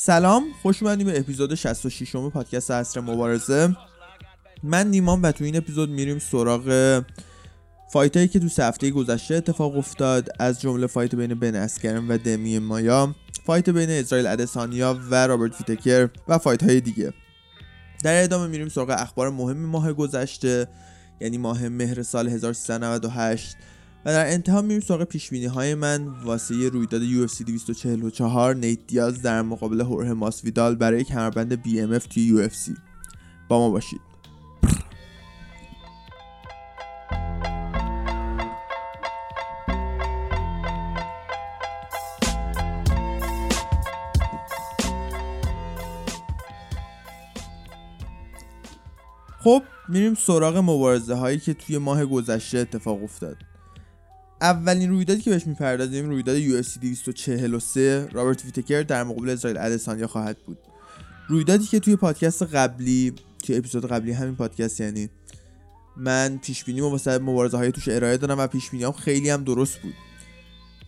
سلام خوش اومدید به اپیزود 66 م پادکست عصر مبارزه. من نیمان و تو این اپیزود میریم سراغ fight هایی که تو هفته گذشته اتفاق افتاد. از جمله fight بین بن اسکرن و دمیان مایا fight بین اسرائیل ادسانیا و رابرت ویتکر و fight های دیگه. در ادامه میریم سراغ اخبار مهم ماه گذشته یعنی ماه مهر سال 1398 و در انتها میریم سراغ پیش‌بینی های من. واسه رویداد UFC 244 نیت دیاز در مقابل خورخه ماسویدال برای کمربند BMF توی UFC با ما باشید. خب میریم سراغ مبارزه هایی که توی ماه گذشته اتفاق افتاد. اولین رویدادی که بهش می‌پردازیم رویداد UFC 243 رابرت ویتکر در مقابل اسرائیل ادسانیا خواهد بود. رویدادی که توی پادکست قبلی توی اپیزود قبلی همین پادکست یعنی من پیش بینی واسه مبارزه های توش ارائه دادم و پیش‌بینی هام خیلی هم درست بود.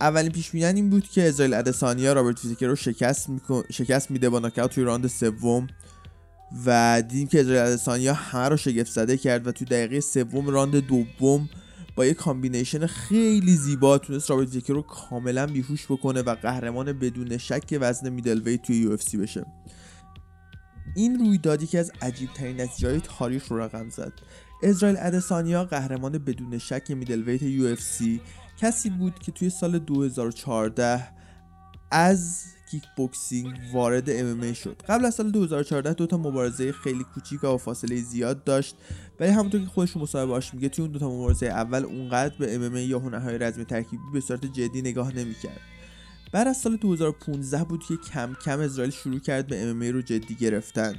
اولین پیش‌بینی این بود که اسرائیل ادسانیا رابرت ویتکر رو شکست شکست میده با ناکاوت توی راند سوم و دیدیم که اسرائیل ادسانیا همه رو شگفت زده کرد و توی دقیقه سوم راند دوم یه combination خیلی زیبا تونست رابرت ویتکر رو کاملا بیهوش بکنه و قهرمان بدون شک وزن middleweight توی UFC بشه. این رویدادی که از عجیب ترین نتیجه تاریخ رو رقم زد. اسرائیل ادسانیا قهرمان بدون شک میدل ویت یو کسی بود که توی سال 2014 از کیک بوکسینگ وارد ام شد. قبل از سال 2014 دو تا مبارزه خیلی کوچیک و فاصله زیاد داشت. ولی همونطور که خودش مصاحبهاش میگه توی اون دو تا مبارزه اول اونقدر به ام یا هنرهای رزمی ترکیبی به صورت جدی نگاه نمی‌کرد. بعد از سال 2015 بود که کم کم اسرائیل شروع کرد به ام رو جدی گرفتن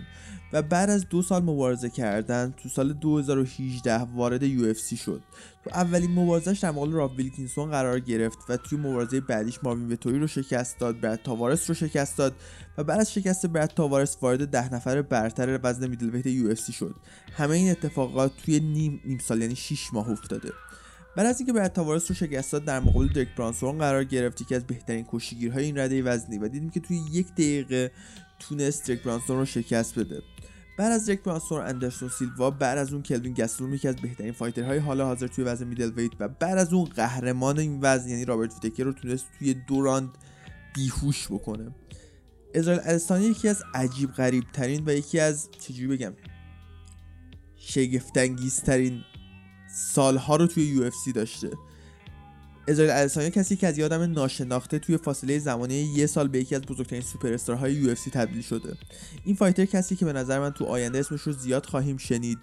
و بعد از دو سال مبارزه کردن تو سال 2018 وارد یو شد. تو اولین مبارزش در مقابل راب ویلکینسون قرار گرفت و توی مبارزه بعدیش ماروین وتوری رو شکست داد برد تاوارس رو شکست داد و بعد از شکست برد تاوارس وارد ده نفر برتر وزن میدل یو شد. همه این اتفاقات توی نیم نیم سال یعنی 6 ماه افتاده. بعد از اینکه برد تاوارس رو شکست در مقابل دریک برانسون قرار گرفت که از بهترین کشتی‌گیرهای این رده وزنی و دیدیم که توی یک دقیقه تونست دریک برانسون رو شکست بده. بعد از دریک برانسون اندرسون سیلوا بعد از اون کلوین گستلوم یکی از بهترین fighter های حال حاضر توی وزن middleweight و بعد از اون قهرمان این وزن یعنی رابرت ویتکر رو تونست توی دو راند بیهوش بکنه. اسرائیل ادسانیا یکی از عجیب غریب ترین و یکی از چجوری بگم شگفتانگیزترین سالها رو توی UFC داشته. اسرائیل ادسانیا کسی که از یه آدم ناشناخته توی فاصله زمانی یه سال به یکی از بزرگترین سوپر استارهای UFC تبدیل شده. این fighter کسی که به نظر من تو آینده اسمش رو زیاد خواهیم شنید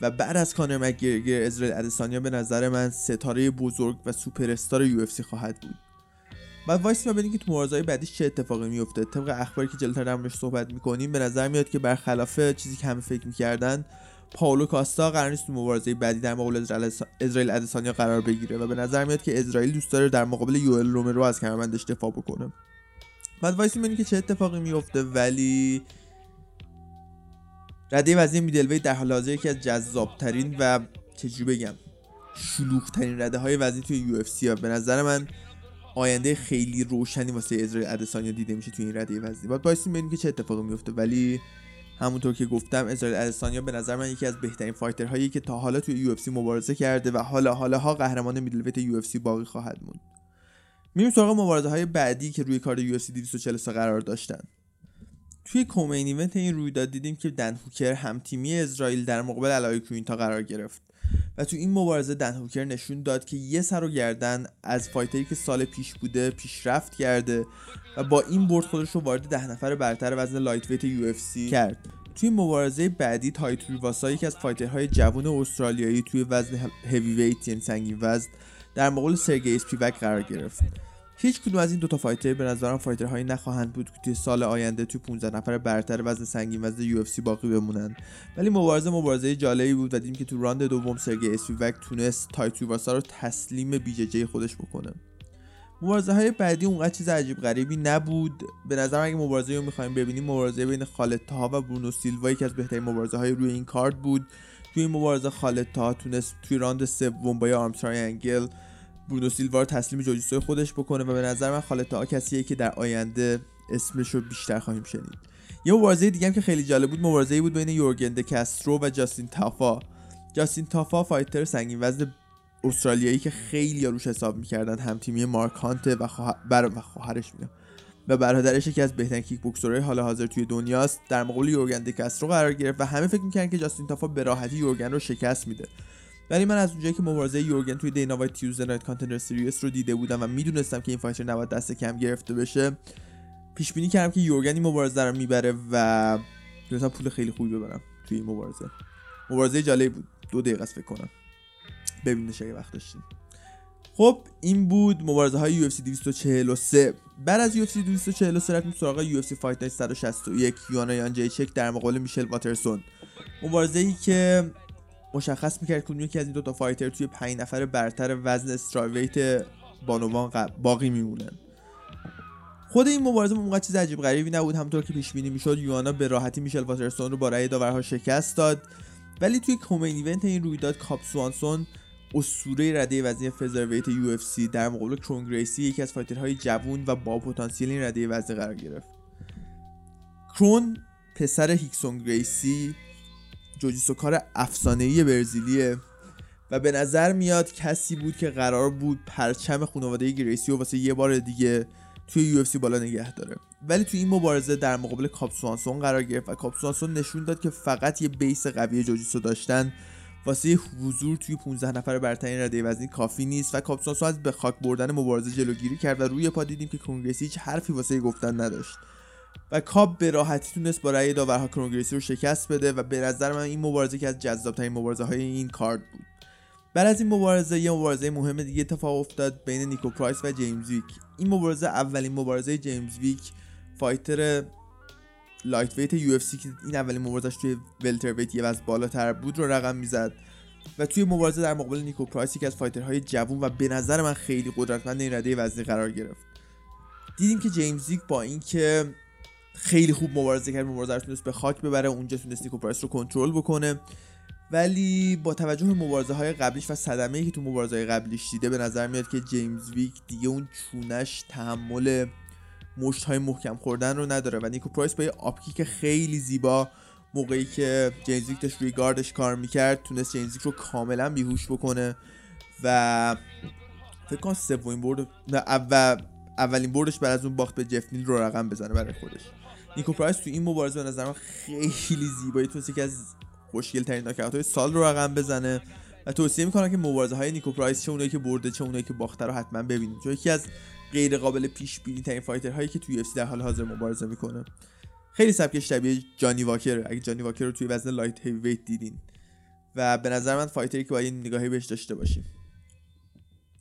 و بعد از کانر مکگرگر اسرائیل ادسانیا به نظر من ستاره بزرگ و سوپر استار UFC خواهد بود. باید وایسیم ببینیم که تو مبارزه‌های بعدیش چه اتفاقی میفته طبق اخباری که جلوتر در صحبت می‌کنیم به نظر میاد که برخلاف چیزی که همه فکر می‌کردن پاولو کاستا قرار نیست تو مبارزه بعدی در مقابل اسرائیل ادسانیا قرار بگیره و به نظر میاد که اسرائیل دوست داره در مقابل یوئل رومرو از کمربندش دفاع بکنه. باید وایسیم ببینیم که چه اتفاقی میفته ولی رده وزنی middleweight در حال حاضر یکی از جذابترین و چجوری بگم شلوغترین رده های وزنی توی UFC به نظر من آینده خیلی روشنی واسه اسرائیل ادسانیا دیده میشه توی این رده وزنی باید وایسیم ببینیم که چه اتفاقی میفته ولی همونطور که گفتم اسرائیل ادسانیا به نظر من یکی از بهترین fighter هایی که تا حالا توی UFC مبارزه کرده و حالا حالا ها قهرمان middleweight UFC باقی خواهد موند. میریم سراغ مبارزه های بعدی که روی card UFC 243 قرار داشتن. توی co-main event این رویداد دیدیم که دن هوکر هم تیمی اسرائیل در مقابل ال آیاکوینتا قرار گرفت. و تو این مبارزه دن هوکر نشون داد که یه سر و گردن از fighter ی که سال پیش بوده پیشرفت کرده و با این برد خودش رو وارد ده نفر برتر وزن lightweight UFC کرد. توی مبارزه بعدی تای تویواسا یکی از fighter های جوان استرالیایی توی وزن heavyweight یعنی سنگین وزن در مقابل سرگی اسپیوک قرار گرفت. هیچ کدوم از این دوتا fighter به نظرم fighter هایی نخواهند بود که سال آینده توی 15 نفر برتر وزن سنگین وزن UFC باقی بمونن. ولی مبارزه مبارزه جالبی بود و دیدیم که تو راند دوم سرگی اسپیوک تونست تای تویواسا رو تسلیم جوجیسوی خودش بکنه. مبارزه های بعدی اونقدر چیز عجیب غریبی نبود. به نظر اگه مبارزه رو می‌خوایم ببینیم مبارزه بین خالد تاها و برونو سیلوا یکی از بهترین مبارزه های روی این کارت بود. توی این مبارزه خالد تاها تونست توی راند سوم با arm triangle برونو سیلوا تسلیم جوجیسوی خودش بکنه و به نظر من خالد کسیه که در آینده اسمش رو بیشتر خواهیم شنید. یه مبارزه دیگه هم که خیلی جالب بود مبارزه بود بین یورگن دکسترو و جاستین تافا. جاستین تافا fighter سنگین وزن استرالیایی که خیلی روش حساب می‌کردن هم تیمی مارک هانت و, بر... و خواهرش میگم و برادرش یکی از بهترین کیک بوکسورهای حال حاضر توی دنیاست. در مقابل یورگن دکسترو قرار گرفت و همه فکر می‌کردن که جاستین تافا به راحتی یورگن رو شکست میده. ولی من از اونجایی که مبارزه یورگن توی دینا وایت Tuesday Night Contender Series رو دیده بودم و می‌دونستم که این fighter نباید دست کم گرفته بشه پیش بینی کردم که یورگن این مبارزه رو می‌بره و مثلا پول خیلی خوبی ببرم توی این مبارزه. مبارزه جالب بود. دو دقیقه فکر کنم. ببینش اگه وقت داشتین خب این بود مبارزه های UFC 243 بعد از UFC 243 رفتیم سراغ UFC Fight 161 یوانا یانجیچک در مقابل میشل واترسون. مبارزه ای که مشخص می‌کرد کدوم یکی از این دوتا fighter توی 5 نفر برتر وزن strawweight بانوان باقی میمونن خود این مبارزه موقع چیز عجیب غریبی نبود. همطور که پیش بینی می‌شد یوانا به راحتی میشل واترسون رو با رأی داورها شکست داد. ولی توی co-main event این رویداد کاپ سوانسون اسطوره رده وزنی featherweight UFC در مقابل کرون گریسی یکی از fighter های جوون و با پتانسیل این رده وزنی قرار گرفت. کرون پسر هیکسون گریسی جوجیسوکار افسانه‌ای برزیلیه و به نظر میاد کسی بود که قرار بود پرچم خانواده گریسی و واسه یه بار دیگه توی UFC بالا نگه داره. ولی توی این مبارزه در مقابل کاپ سوانسون قرار گرفت و کاپ سوانسون نشون داد که فقط یه base قوی جوجیسو داشتن واسه حضور توی 15 نفر برترین رده وزنی کافی نیست و کاپ سوانسون از به خاک بردن مبارزه جلوگیری کرد و روی پا دیدیم که کنگرسی هیچ حرفی واسه گفتن نداشت. و کاپ به راحتی تونست با رأی داورها کنگرسی رو شکست بده و به نظر من این مبارزه که از جذابترین مبارزه های این کارد بود. بعد از این مبارزه یه مبارزه مهم دیگه اتفاق افتاد بین نیکو پرایس و جیمز ویک. این مبارزه اولین مبارزه جیمز ویک. fighter lightweight UFC که این اولین مبارزش توی welterweight یه وزن بالاتر بود رو رقم می‌زد. و توی مبارزه در مقابل نیکو پرایس که از fighter های جوون و به نظر من خیلی قدرتمند این رده وزنی قرار گرفت. دیدیم که جیمز ویک با اینکه خیلی خوب مبارزه کرد مبارزه رو تونست به خاک ببره اونجا تونست نیکو رو کنترل بکنه. ولی با توجه به مبارزه های قبلیش و صدمه که تو مبارزه های قبلیش دیده به نظر میاد که جیمز ویک دیگه اون چونش تحمل مشت های محکم خوردن رو نداره و نیکو پرایس با یه upkick خیلی زیبا موقعی که جیمز ویک داشت روی گاردش کار می‌کرد تونست جیمز ویک رو کاملا بیهوش بکنه و فکر کنم سومین برد و اولین بردش بعد از اون باخت به جف نیل رو رقم بزنه برای خودش. نیکو پرایس تو این مبارزه به نظر من خیلی زیبایی. تونست یکی از خوشگل ترین ناکاوت های سال رو رقم بزنه. و توصیه می‌کنم که مبارزه های نیکو پرایس چه اونایی که برده چه اونایی که باخته رو حتما ببینید چون یکی از غیر قابل پیش بینی ترین fighter هایی که توی UFC در حال حاضر مبارزه می‌کنه. خیلی سبکش شبیه جانی واکر. اگه جانی واکر رو توی وزن light heavyweight دیدین. و به نظر من fighter ی که باید نگاهی بهش داشته باشیم.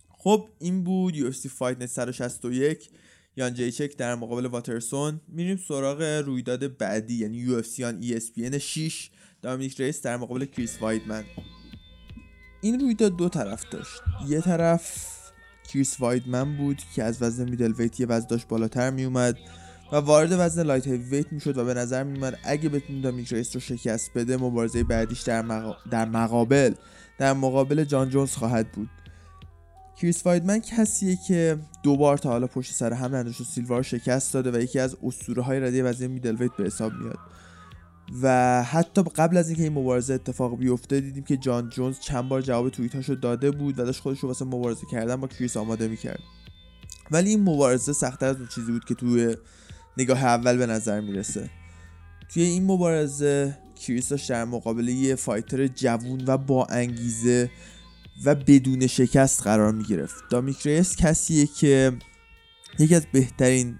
خب این بود UFC Fight 161 یانجیچک در مقابل واترسون. میریم سراغ رویداد بعدی یعنی UFC on ESPN 6 دامینیک ریس در مقابل کریس وایدمن. این رویداد دو طرف داشت. یه طرف کریس وایدمن بود که از وزن middleweight یه وزن داشت بالاتر میومد و وارد وزن light heavyweight می‌شد و به نظر میومد اگه بتونه دامینیک ریس رو شکست بده مبارزه بعدیش در, در مقابل در مقابل جان جونز خواهد بود. کریس وایدمن کسیه که دوبار تا حالا پشت سر هم و سیلوا رو شکست داده و یکی از اسطوره های رده وزن middleweight به حساب میاد. و حتی قبل از اینکه این مبارزه اتفاق بیفته دیدیم که جان جونز چند بار جواب توییتاشو داده بود و داشت خودش رو واسه مبارزه کردن با کریس آماده می‌کرد. ولی این مبارزه سختتر از اون چیزی بود که توی نگاه اول به نظر می‌رسه. توی این مبارزه کریس داشت در مقابل یه fighter جوون و با انگیزه و بدون شکست قرار می‌گرفت دامینیک ریس کسیه که یکی از بهترین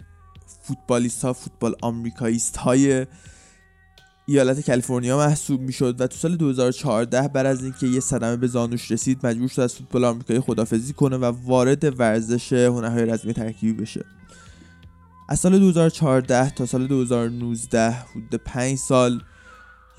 فوتبالیست ها فوتبال آمریکاییست های ایالت کالیفرنیا محسوب می‌شد و تو سال 2014 بعد از اینکه یه صدمه به زانوش رسید مجبور شد از فوتبال آمریکایی خدافزی کنه و وارد ورزش هنرهای رزمی ترکیبی بشه. از سال 2014 تا سال 2019 حدود 5 سال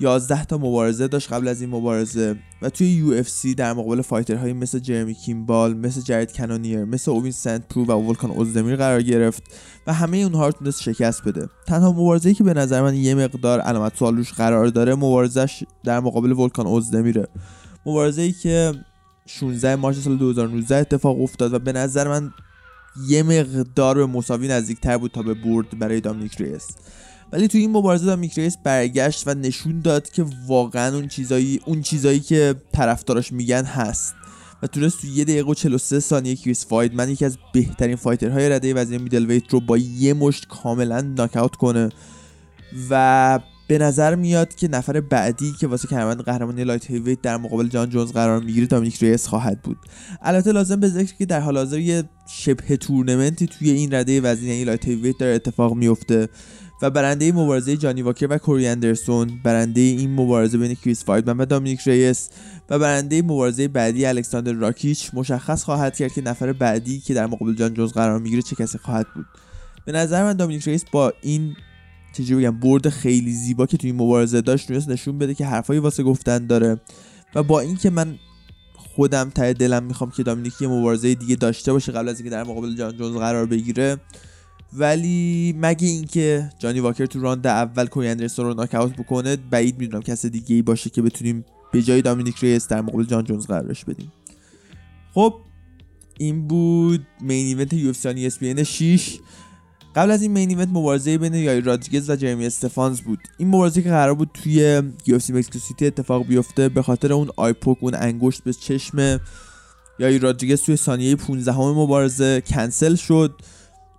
11 تا مبارزه داشت قبل از این مبارزه و توی UFC در مقابل fighter هایی مثل جرمی کیمبال مثل جرد کنونیر مثل اوین سنت پرو و ولکان اوزدمیر قرار گرفت و همه اونها رو تونست شکست بده. تنها مبارزه‌ای که به نظر من یه مقدار علامت سوال روش قرار داره مبارزش در مقابل ولکان اوزدمیره. مبارزه‌ای که 16 مارس سال 2019 اتفاق افتاد و به نظر من یه مقدار به مساوی نزدیکتر بود تا به برد برای دامینیک ریس. ولی توی این مبارزه دامینیک ریس برگشت و نشون داد که واقعا اون چیزایی اون چیزایی که طرفداراش میگن هست. و تونست توی یه دقیقه و 43 ثانیه کریس وایدمن یکی از بهترین fighter های رده وزنی middleweight رو با یه مشت کاملا ناکاوت کنه. و به نظر میاد که نفر بعدی که واسه کمربند قهرمانی light heavyweight در مقابل جان جونز قرار می‌گیره دامینیک ریس خواهد بود. البته لازم به ذکره که در حال حاضر یه شبه تورنمنتی توی این رده وزنی یعنی light heavyweight داره اتفاق میفته. و برنده مبارزه جانی واکر و کوری اندرسون برنده این مبارزه بین کریس وایدمن و دامینیک ریس و برنده مبارزه بعدی الکساندر راکیچ مشخص خواهد کرد که نفر بعدی که در مقابل جان جونز قرار می‌گیره چه کسی خواهد بود. به نظر من دامینیک ریس با این چجوری بگم برد خیلی زیبا که توی این مبارزه داشت تونست نشون بده که حرفایی واسه گفتن داره و با اینکه من خودم ته دلم می‌خوام که دامینیک یه مبارزه دیگه داشته باشه قبل از اینکه در مقابل جان جونز قرار بگیره ولی مگه اینکه جانی واکر تو راند اول کوری اندرسون رو ناکاوت بکنه بعید می‌دونم کس دیگه ای باشه که بتونیم به جای دامینیک ریس در مقابل جان جونز قرارش بدیم. خب این بود مین ایونت یو اف 6 قبل از این مین ایونت مبارزه بین یای رادریگز و جرمی استفانز بود. این مبارزه که قرار بود توی یو اف سیتی اتفاق بیفته به خاطر اون آیپوک اون انگشت به چشم یای رادریگز توی ثانیه 15 همه مبارزه کنسل شد.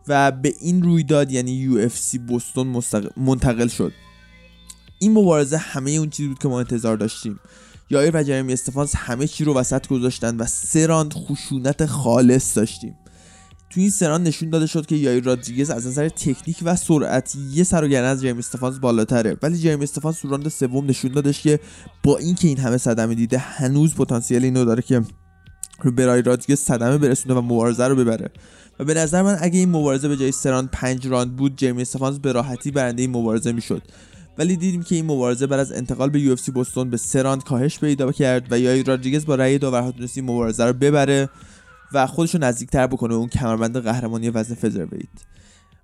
و به این رویداد یعنی سی بوستون منتقل شد. این مبارزه همه اون چیزی بود که ما انتظار داشتیم. یایر و جرمی استفانس همه چی رو وسط گذاشتن و سه راند خشونت خالص داشتیم. تو این سه راند نشون داده شد که یایر رادریگز از نظر تکنیک و سرعت یه سر و از جرمی استفانس بالاتره. ولی جرمی استفانس تو راند سوم نشون دادش که با اینکه این همه صدمه دیده هنوز پتانسیل اینو داره که برای رادریگز صدمه برسونه و مبارزه رو ببره. و به نظر من اگه این مبارزه به جای سه راند پنج راند بود جرمی استفانز به راحتی برنده این مبارزه می‌شد. ولی دیدیم که این مبارزه بعد از انتقال به یو بوستون به سراند کاهش پیدا کرد و یای رادریگز با رأی داورها تونست این مبارزه رو ببره و خودش رو نزدیکتر بکنه اون کمربند قهرمانی وزن فزرویت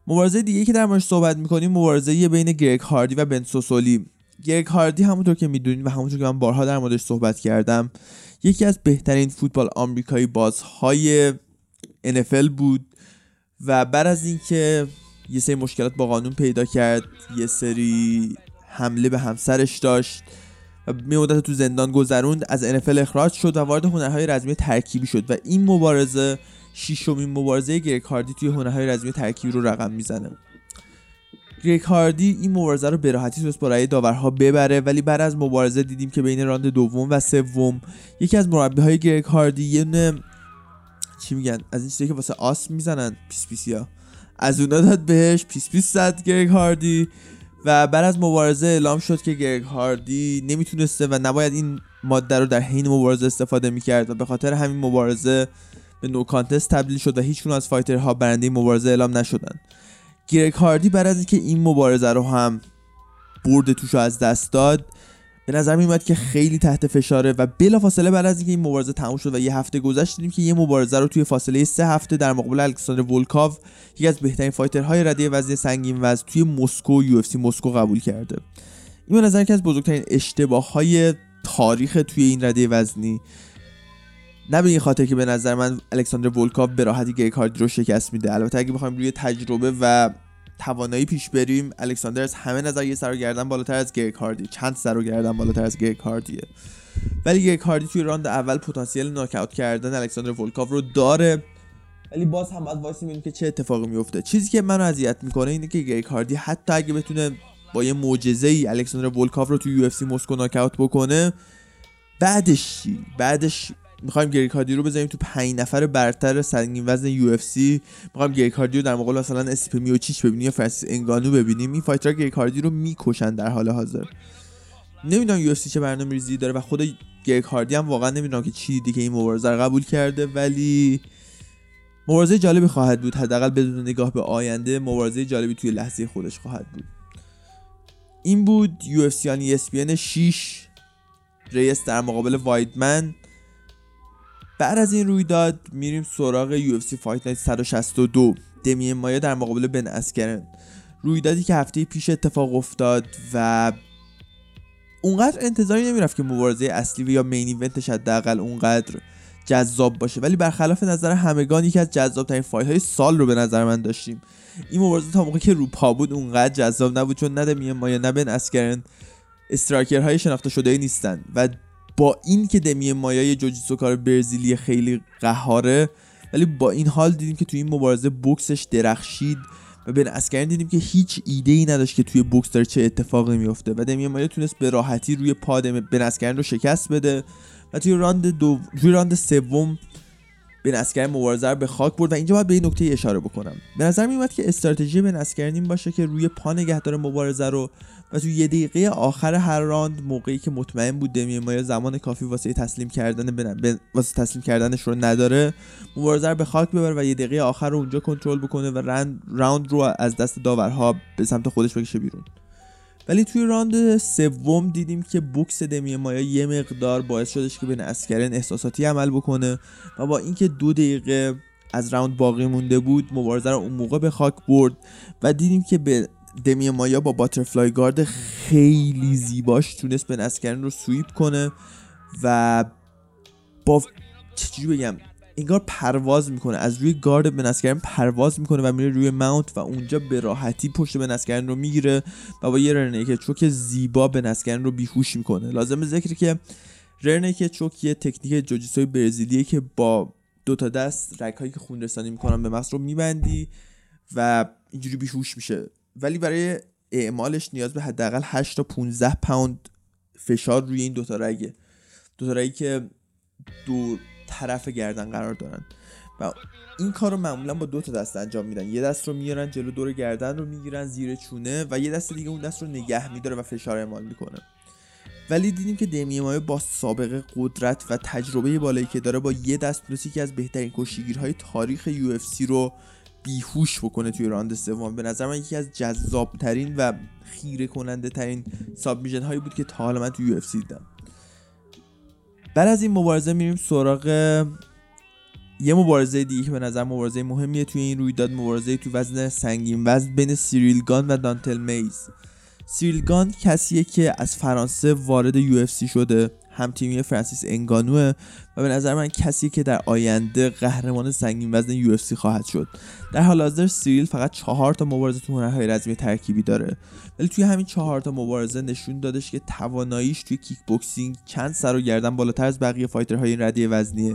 مبارزه دیگه که در موردش صحبت می‌کنیم مبارزه بین گرگ هاردی و بن سوسولی. گرگ هاردی همونطور که می‌دونید و همونطور که من بارها در موردش صحبت کردم یکی از بهترین فوتبال آمریکایی بازهای NFL بود و بعد از اینکه یه سری مشکلات با قانون پیدا کرد یه سری حمله به همسرش داشت و می مدت تو زندان گذروند از NFL اخراج شد و وارد هنرهای رزمی ترکیبی شد و این مبارزه شیشمین مبارزه گریک هاردی توی هنرهای رزمی ترکیبی رو رقم می‌زنه. گریک هاردی این مبارزه رو به راحتی تونست با رأی داورها ببره ولی بعد از مبارزه دیدیم که بین راند دوم و سوم یکی از مربی های گریک هاردی یه چی میگن؟ از این چیزی که واسه آسم می‌زنن پیس پیسیا از اونا داد بهش پیس پیس زد گرگ هاردی و بعد از مبارزه اعلام شد که گرگ هاردی نمی‌تونسته و نباید این ماده رو در حین مبارزه استفاده می‌کرد و به خاطر همین مبارزه به no contest تبدیل شد و هیچ کدوم از fighter ها برنده مبارزه اعلام نشدن. گرگ هاردی بعد از اینکه این مبارزه رو هم برد توش از دست داد به نظر میومد که خیلی تحت فشاره و بلافاصله بعد از اینکه این مبارزه تموم شد و یه هفته گذشت دیدیم که یه مبارزه رو توی فاصله سه هفته در مقابل الکساندر ولکاو یکی از بهترین fighter های رده وزنی سنگین وزن توی مسکو UFC مسکو قبول کرده. این به نظرم یکی از بزرگترین اشتباه های تاریخ توی این رده وزنی. نه به این خاطر که به نظر من الکساندر ولکاو به راحتی گرگ هاردی رو شکست میده. البته اگه بخوایم روی تجربه و توانایی پیش بریم. الکساندر از همه نظر یه سر و گردن بالاتر از گرگ هاردی. چند سر و گردن بالاتر از گرگ هاردیه. ولی گرگ هاردی توی راند اول پتانسیل ناکاوت کردن الکساندر ولکاو رو داره. ولی باز هم باید ببینیم که چه اتفاقی میفته. چیزی که منو اذیت می‌کنه اینه که گرگ هاردی حتی اگه بتونه با یه معجزه ای الکساندر ولکاو رو توی UFC مسکو ناکاوت بکنه بعدش بعدش می‌خوایم گرگ هاردی رو بزنیم تو پنج نفر برتر سنگین وزن UFC. می‌خوایم گرگ هاردی رو در مقابل مثلا استیپه میوچیچ ببینیم یا فرانسیس انگانو ببینیم. این fighter ها گرگ هاردی رو می‌کشن در حال حاضر. نمی‌دونم UFC چه برنامه‌ریزی داره و خود گرگ هاردی هم واقعا نمی‌دونم که چی دیگه این مبارزه رو قبول کرده ولی مبارزه جالبی خواهد بود. حداقل بدون نگاه به آینده مبارزه جالبی توی لحظه خودش خواهد بود. این بود UFC 6 ریس در مقابل وایدمن. بعد از این رویداد میریم سراغ UFC Fight Night 162 دمین مایا در مقابل بن اسکرین. رویدادی که هفته پیش اتفاق افتاد و اونقدر انتظاری نمی‌رفت که مبارزه اصلی یا main event ش حداقل اونقدر جذاب باشه ولی برخلاف نظر همگان یکی از جذاب ترین fight های سال رو به نظر من داشتیم. این مبارزه تا موقعی که رو پا بود اونقدر جذاب نبود چون نه دمین مایا نه بن اسکرین striker های شناخته شده نیستن و با این که دمین مایا یه جوجیتسو کار برزیلی خیلی قهاره ولی با این حال دیدیم که توی این مبارزه بوکسش درخشید و بن اسکرین دیدیم که هیچ ایده ای نداشت که توی بوکس داره چه اتفاقی میفته و دمین مایا تونست به راحتی روی پا بن اسکرین رو شکست بده و توی راند دو توی راند سوم بن اسکرین مبارزه رو به خاک برد و اینجا باید به این نکته اشاره بکنم. به نظر میاد که استراتژی بن اسکرین این باشه که روی پا نگه داره مبارزه رو و تو یه دقیقه آخر هر راند موقعی که مطمئن بود دمین مایا زمان کافی واسه تسلیم کردن بن... واسه تسلیم کردنش رو نداره مبارزه به خاک ببره و یه دقیقه آخر رو اونجا کنترل بکنه و رند... راند رو از دست داورها به سمت خودش بکشه بیرون. ولی توی راند سوم دیدیم که بوکس دمین مایا یه مقدار باعث شدش که بن اسکرین احساساتی عمل بکنه و با اینکه دو دقیقه از راند باقی مونده بود مبارزه رو اون موقع به خاک برد و دیدیم که دمین مایا با butterfly guard خیلی زیباش تونست بن اسکرین رو sweep کنه و با چجوری بگم؟ انگار پرواز می‌کنه. از روی گارد بن اسکرن پرواز می‌کنه و میره روی mount و اونجا به راحتی پشت بن اسکرن رو می‌گیره و با یه rear naked choke زیبا بن اسکرن رو بیهوش می‌کنه. لازم ذکر که rear naked choke یه تکنیک جوجیتسوی برزیلیه که با دو تا دست رگ هایی که خون رسانی می‌کنن به مغز رو میبندی و اینجوری بیهوش میشه. ولی برای اعمالش نیاز به حداقل 8 تا 15 پوند فشار روی این دوتا رگه. دوتا رگی که دو طرف گردن قرار دارن. و این کار رو معمولا با دو تا دست انجام میدن. یه دست رو میارن جلو دور گردن رو می‌گیرن زیر چونه و یه دست دیگه اون دست رو نگه میداره و فشار اعمال می‌کنه. ولی دیدیم که دمی مایه با سابقه قدرت و تجربه بالایی که داره با یه دست تونست یکی از بهترین کشیگیرهای تاریخ یو رو بیهوش بکنه توی راند سوم. به نظر من یکی از جذاب ترین و خیره کننده ترین submission هایی بود که تا حالا من توی UFC دیدم. بعد از این مبارزه میریم سراغ یه مبارزه دیگه که به نظر مبارزه مهمیه توی این رویداد مبارزه توی وزن سنگین وزن بین سیریل گان و دانتیل میز. سیریل گان کسیه که از فرانسه وارد UFC شده. هم تیمی فرانسیس انگانوه و به نظر من کسی که در آینده قهرمان سنگین وزن UFC خواهد شد. در حال حاضر سیریل فقط چهار تا مبارزه تو هنرهای رزمی ترکیبی داره. ولی توی همین چهار تا مبارزه نشون دادش که تواناییش توی کیک بوکسینگ چند سر و گردن بالاتر از بقیه fighter های این ردیه وزنیه.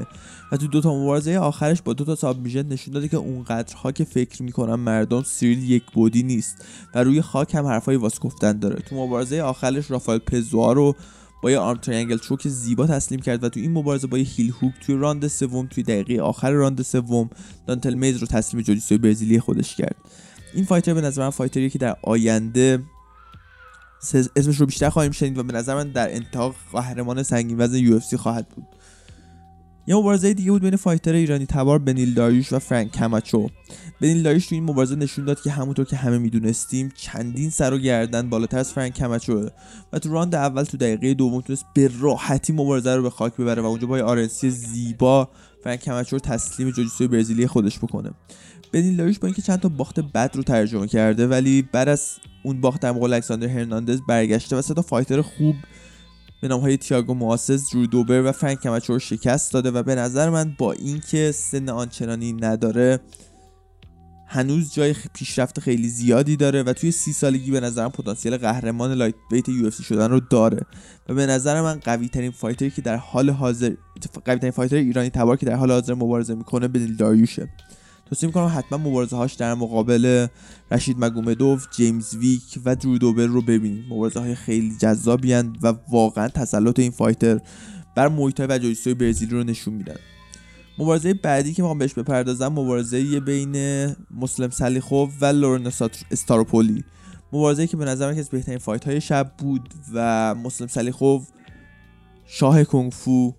و تو دو تا مبارزه آخرش با دو تا sub نشون داده که اونقدرها که فکر می‌کنم مردم سیریل یک بعدی نیست و روی خاک هم حرفای واسه گفتن داره. تو مبارزه آخرش رافائل پسوآ رو با یه arm triangle choke زیبا تسلیم کرد و تو این مبارزه با یه heel hook توی راند سوم توی دقیقه آخر راند سوم دانتیل میز رو تسلیم جوجیتسوی برزیلی خودش کرد. این fighter به نظر من fighter یه که در آینده اسمش رو بیشتر خواهیم شنید و به نظر من در انتها قهرمان سنگین وزن UFC خواهد بود. یه مبارزه دیگه بود بین fighter ایرانی تبار بنیل داریوش و فرانک کماچو. بنیل داریوش تو این مبارزه نشون داد که همونطور که همه می‌دونستیم چندین سر و گردن بالاتر از فرانک کماچو و تو راند اول تو دقیقه دوم تونست به راحتی مبارزه رو به خاک ببره و اونجا با RNC زیبا فرانک کماچو رو تسلیم جوجیتسوی برزیلی خودش بکنه. بنیل داریوش با اینکه چند تا باخت بد رو تجربه کرده ولی بعد از اون باخت مقابل الکساندر هرناندز برگشته و سه تا fighter خوب به نام های تیاگو مویزس درو دوبر و فرانک رو شکست داده و به نظر من با اینکه سن آنچنانی نداره هنوز جای پیشرفت خیلی زیادی داره و توی سی سالگی به نظرم پتانسیل قهرمان lightweight UFC شدن رو داره و به نظر من قوی ترین fighter ی که در حال حاضر قوی ترین fighter ایرانی تبار که در حال حاضر مبارزه می‌کنه بنیل داریوشه. توصیه می‌کنم حتما مبارزه هاش در مقابل رشید مگومدوف جیمز ویک و درو دوبر رو ببینید مبارزه های خیلی جذابی و واقعا تسلط این fighter بر مویتای و جوجیتسوی برزیلی رو نشون میدن. مبارزه بعدی که می‌خوام بهش بپردازم مبارزه بین مسلم سلیخوف و لورن استاروپولی. مبارزه که به نظر از بهترین فایت های شب بود و مسلم سلیخوف شاه کنگفو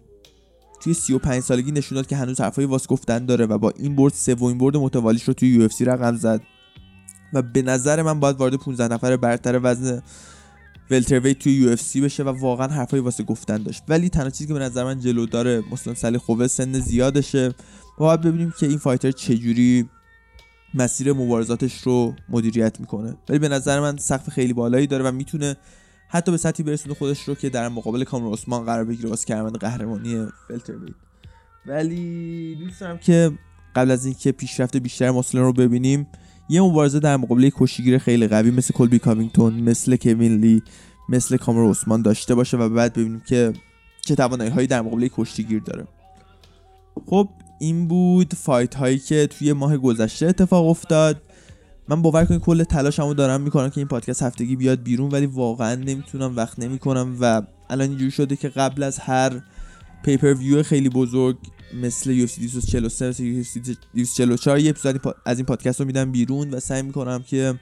توی 35 سالگی نشون داد که هنوز حرفای واس گفتن داره و با این برد سومین برد متوالیش رو توی یو رقم زد. و به نظر من باید وارد 15 نفر برتر وزن ولترویت توی یو بشه و واقعا حرفای واسه گفتن داشت. ولی تنها چیزی که به نظر من جلو داره مسلم سلی خوبه سن زیادشه. باید ببینیم که این fighter چجوری مسیر مبارزاتش رو مدیریت می‌کنه. ولی به نظر من سقف خیلی بالایی داره و می‌تونه حتی به سطحی برسونه خودش رو که در مقابل کامرو عثمان قرار بگیره واسه کمربند قهرمانی welterweight ولی دوست دارم که قبل از اینکه پیشرفت بیشتر مسلم رو ببینیم یه مبارزه در مقابل کشتی‌گیر خیلی قوی مثل کلبی کاوینگتون مثل کوین لی مثل کامرو عثمان داشته باشه و بعد ببینیم که چه توانایی هایی در مقابل کشتیگیر داره. خب این بود فایت هایی که توی ماه گذشته اتفاق افتاد. من باور کنید کل تلاشمو دارم می‌کنم که این پادکست هفتگی بیاد بیرون ولی واقعا نمی‌تونم وقت نمی‌کنم و الان اینجوری شده که قبل از هر پیپر ویو خیلی بزرگ مثل UFC 243 مثل UFC 244 یه اپیزودی از این پادکست رو میدم بیرون و سعی می‌کنم که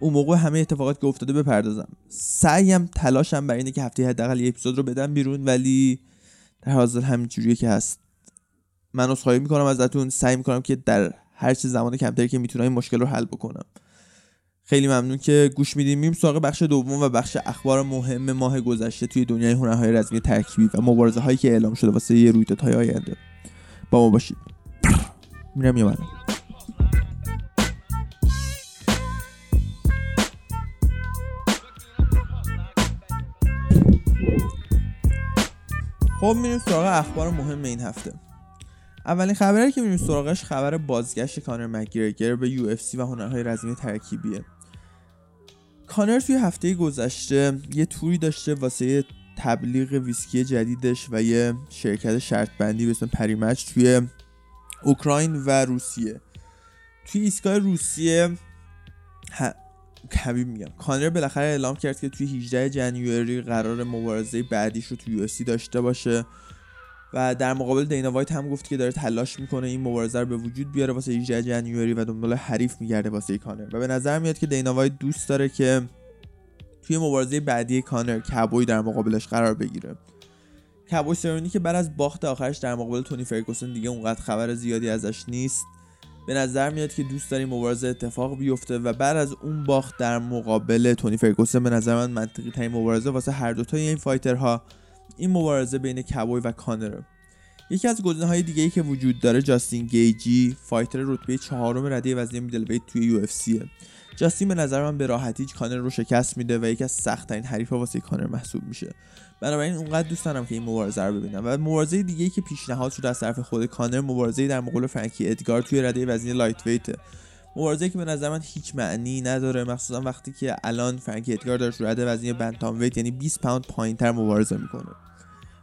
اون موقع همه اتفاقات که افتاده بپردازم. سعیم تلاشم بر اینه که هفته حداقل یه اپیزود رو بدم بیرون ولی در حاضر همین جوریه که هست. من عذرخواهی می‌کنم ازتون. سعی می‌کنم که در هر چه زمان کمتری که می‌تونم این مشکل رو حل بکنم. خیلی ممنون که گوش میدیم. میم سراغ بخش دوم و بخش اخبار مهم ماه گذشته توی دنیای هنرهای رزمی ترکیبی و مبارزه هایی که اعلام شده واسه یه رویدادهای آینده. با ما باشید. میرم یه خب میریم سراغ اخبار مهم این هفته. اولین خبری که میریم سراغش خبر بازگشت کانر مک‌گرگور به UFC و هنرهای رزمی ترکیبیه. کانر توی هفته گذشته یه توری داشته واسه تبلیغ ویسکی جدیدش و یه شرکت شرط بندی به اسم Parimatch توی اوکراین و روسیه. توی ایستگاه روسیه کبیر میگم کانر بالاخره اعلام کرد که توی 18 January قرار مبارزه بعدیش رو توی UFC داشته باشه. و در مقابل دینا وایت هم گفت که داره تلاش می‌کنه این مبارزه رو به وجود بیاره واسه 18 January و دنبال حریف میگرده واسه کانر. و به نظر میاد که دینا وایت دوست داره که توی مبارزه بعدی کانر کابوی در مقابلش قرار بگیره. کابوی سرونی که بعد از باخت آخرش در مقابل تونی فرگوسن دیگه اونقدر خبر زیادی ازش نیست. به نظر میاد که دوست داریم مبارزه اتفاق بیفته و بعد از اون باخت در مقابل تونی فرگوسن به نظر من منطقی ترین مبارزه واسه هر دوتای این fighter ها این مبارزه بین کابوی و کانره یکی از گزینه های دیگه ای که وجود داره جاستین گیجی fighter رتبه چهارم رده وزنی middleweight توی UFC جاستین به نظر من به راحتی کانر رو شکست میده و یکی از سخت ترین حریف واسه کانر محسوب میشه. بنابراین اونقدر دوست دارم که این مبارزه رو ببینم. و مبارزه دیگه ای که پیشنهاد شده از طرف خود کانر مبارزه در مقابل فرانکی ادگار توی رده وزنی lightweight مبارزه که به نظر من هیچ معنی نداره. مخصوصا وقتی که الان فرانکی ادگار داره رده وزنی bantamweight یعنی 20 پوند پایینتر مبارزه می‌کنه.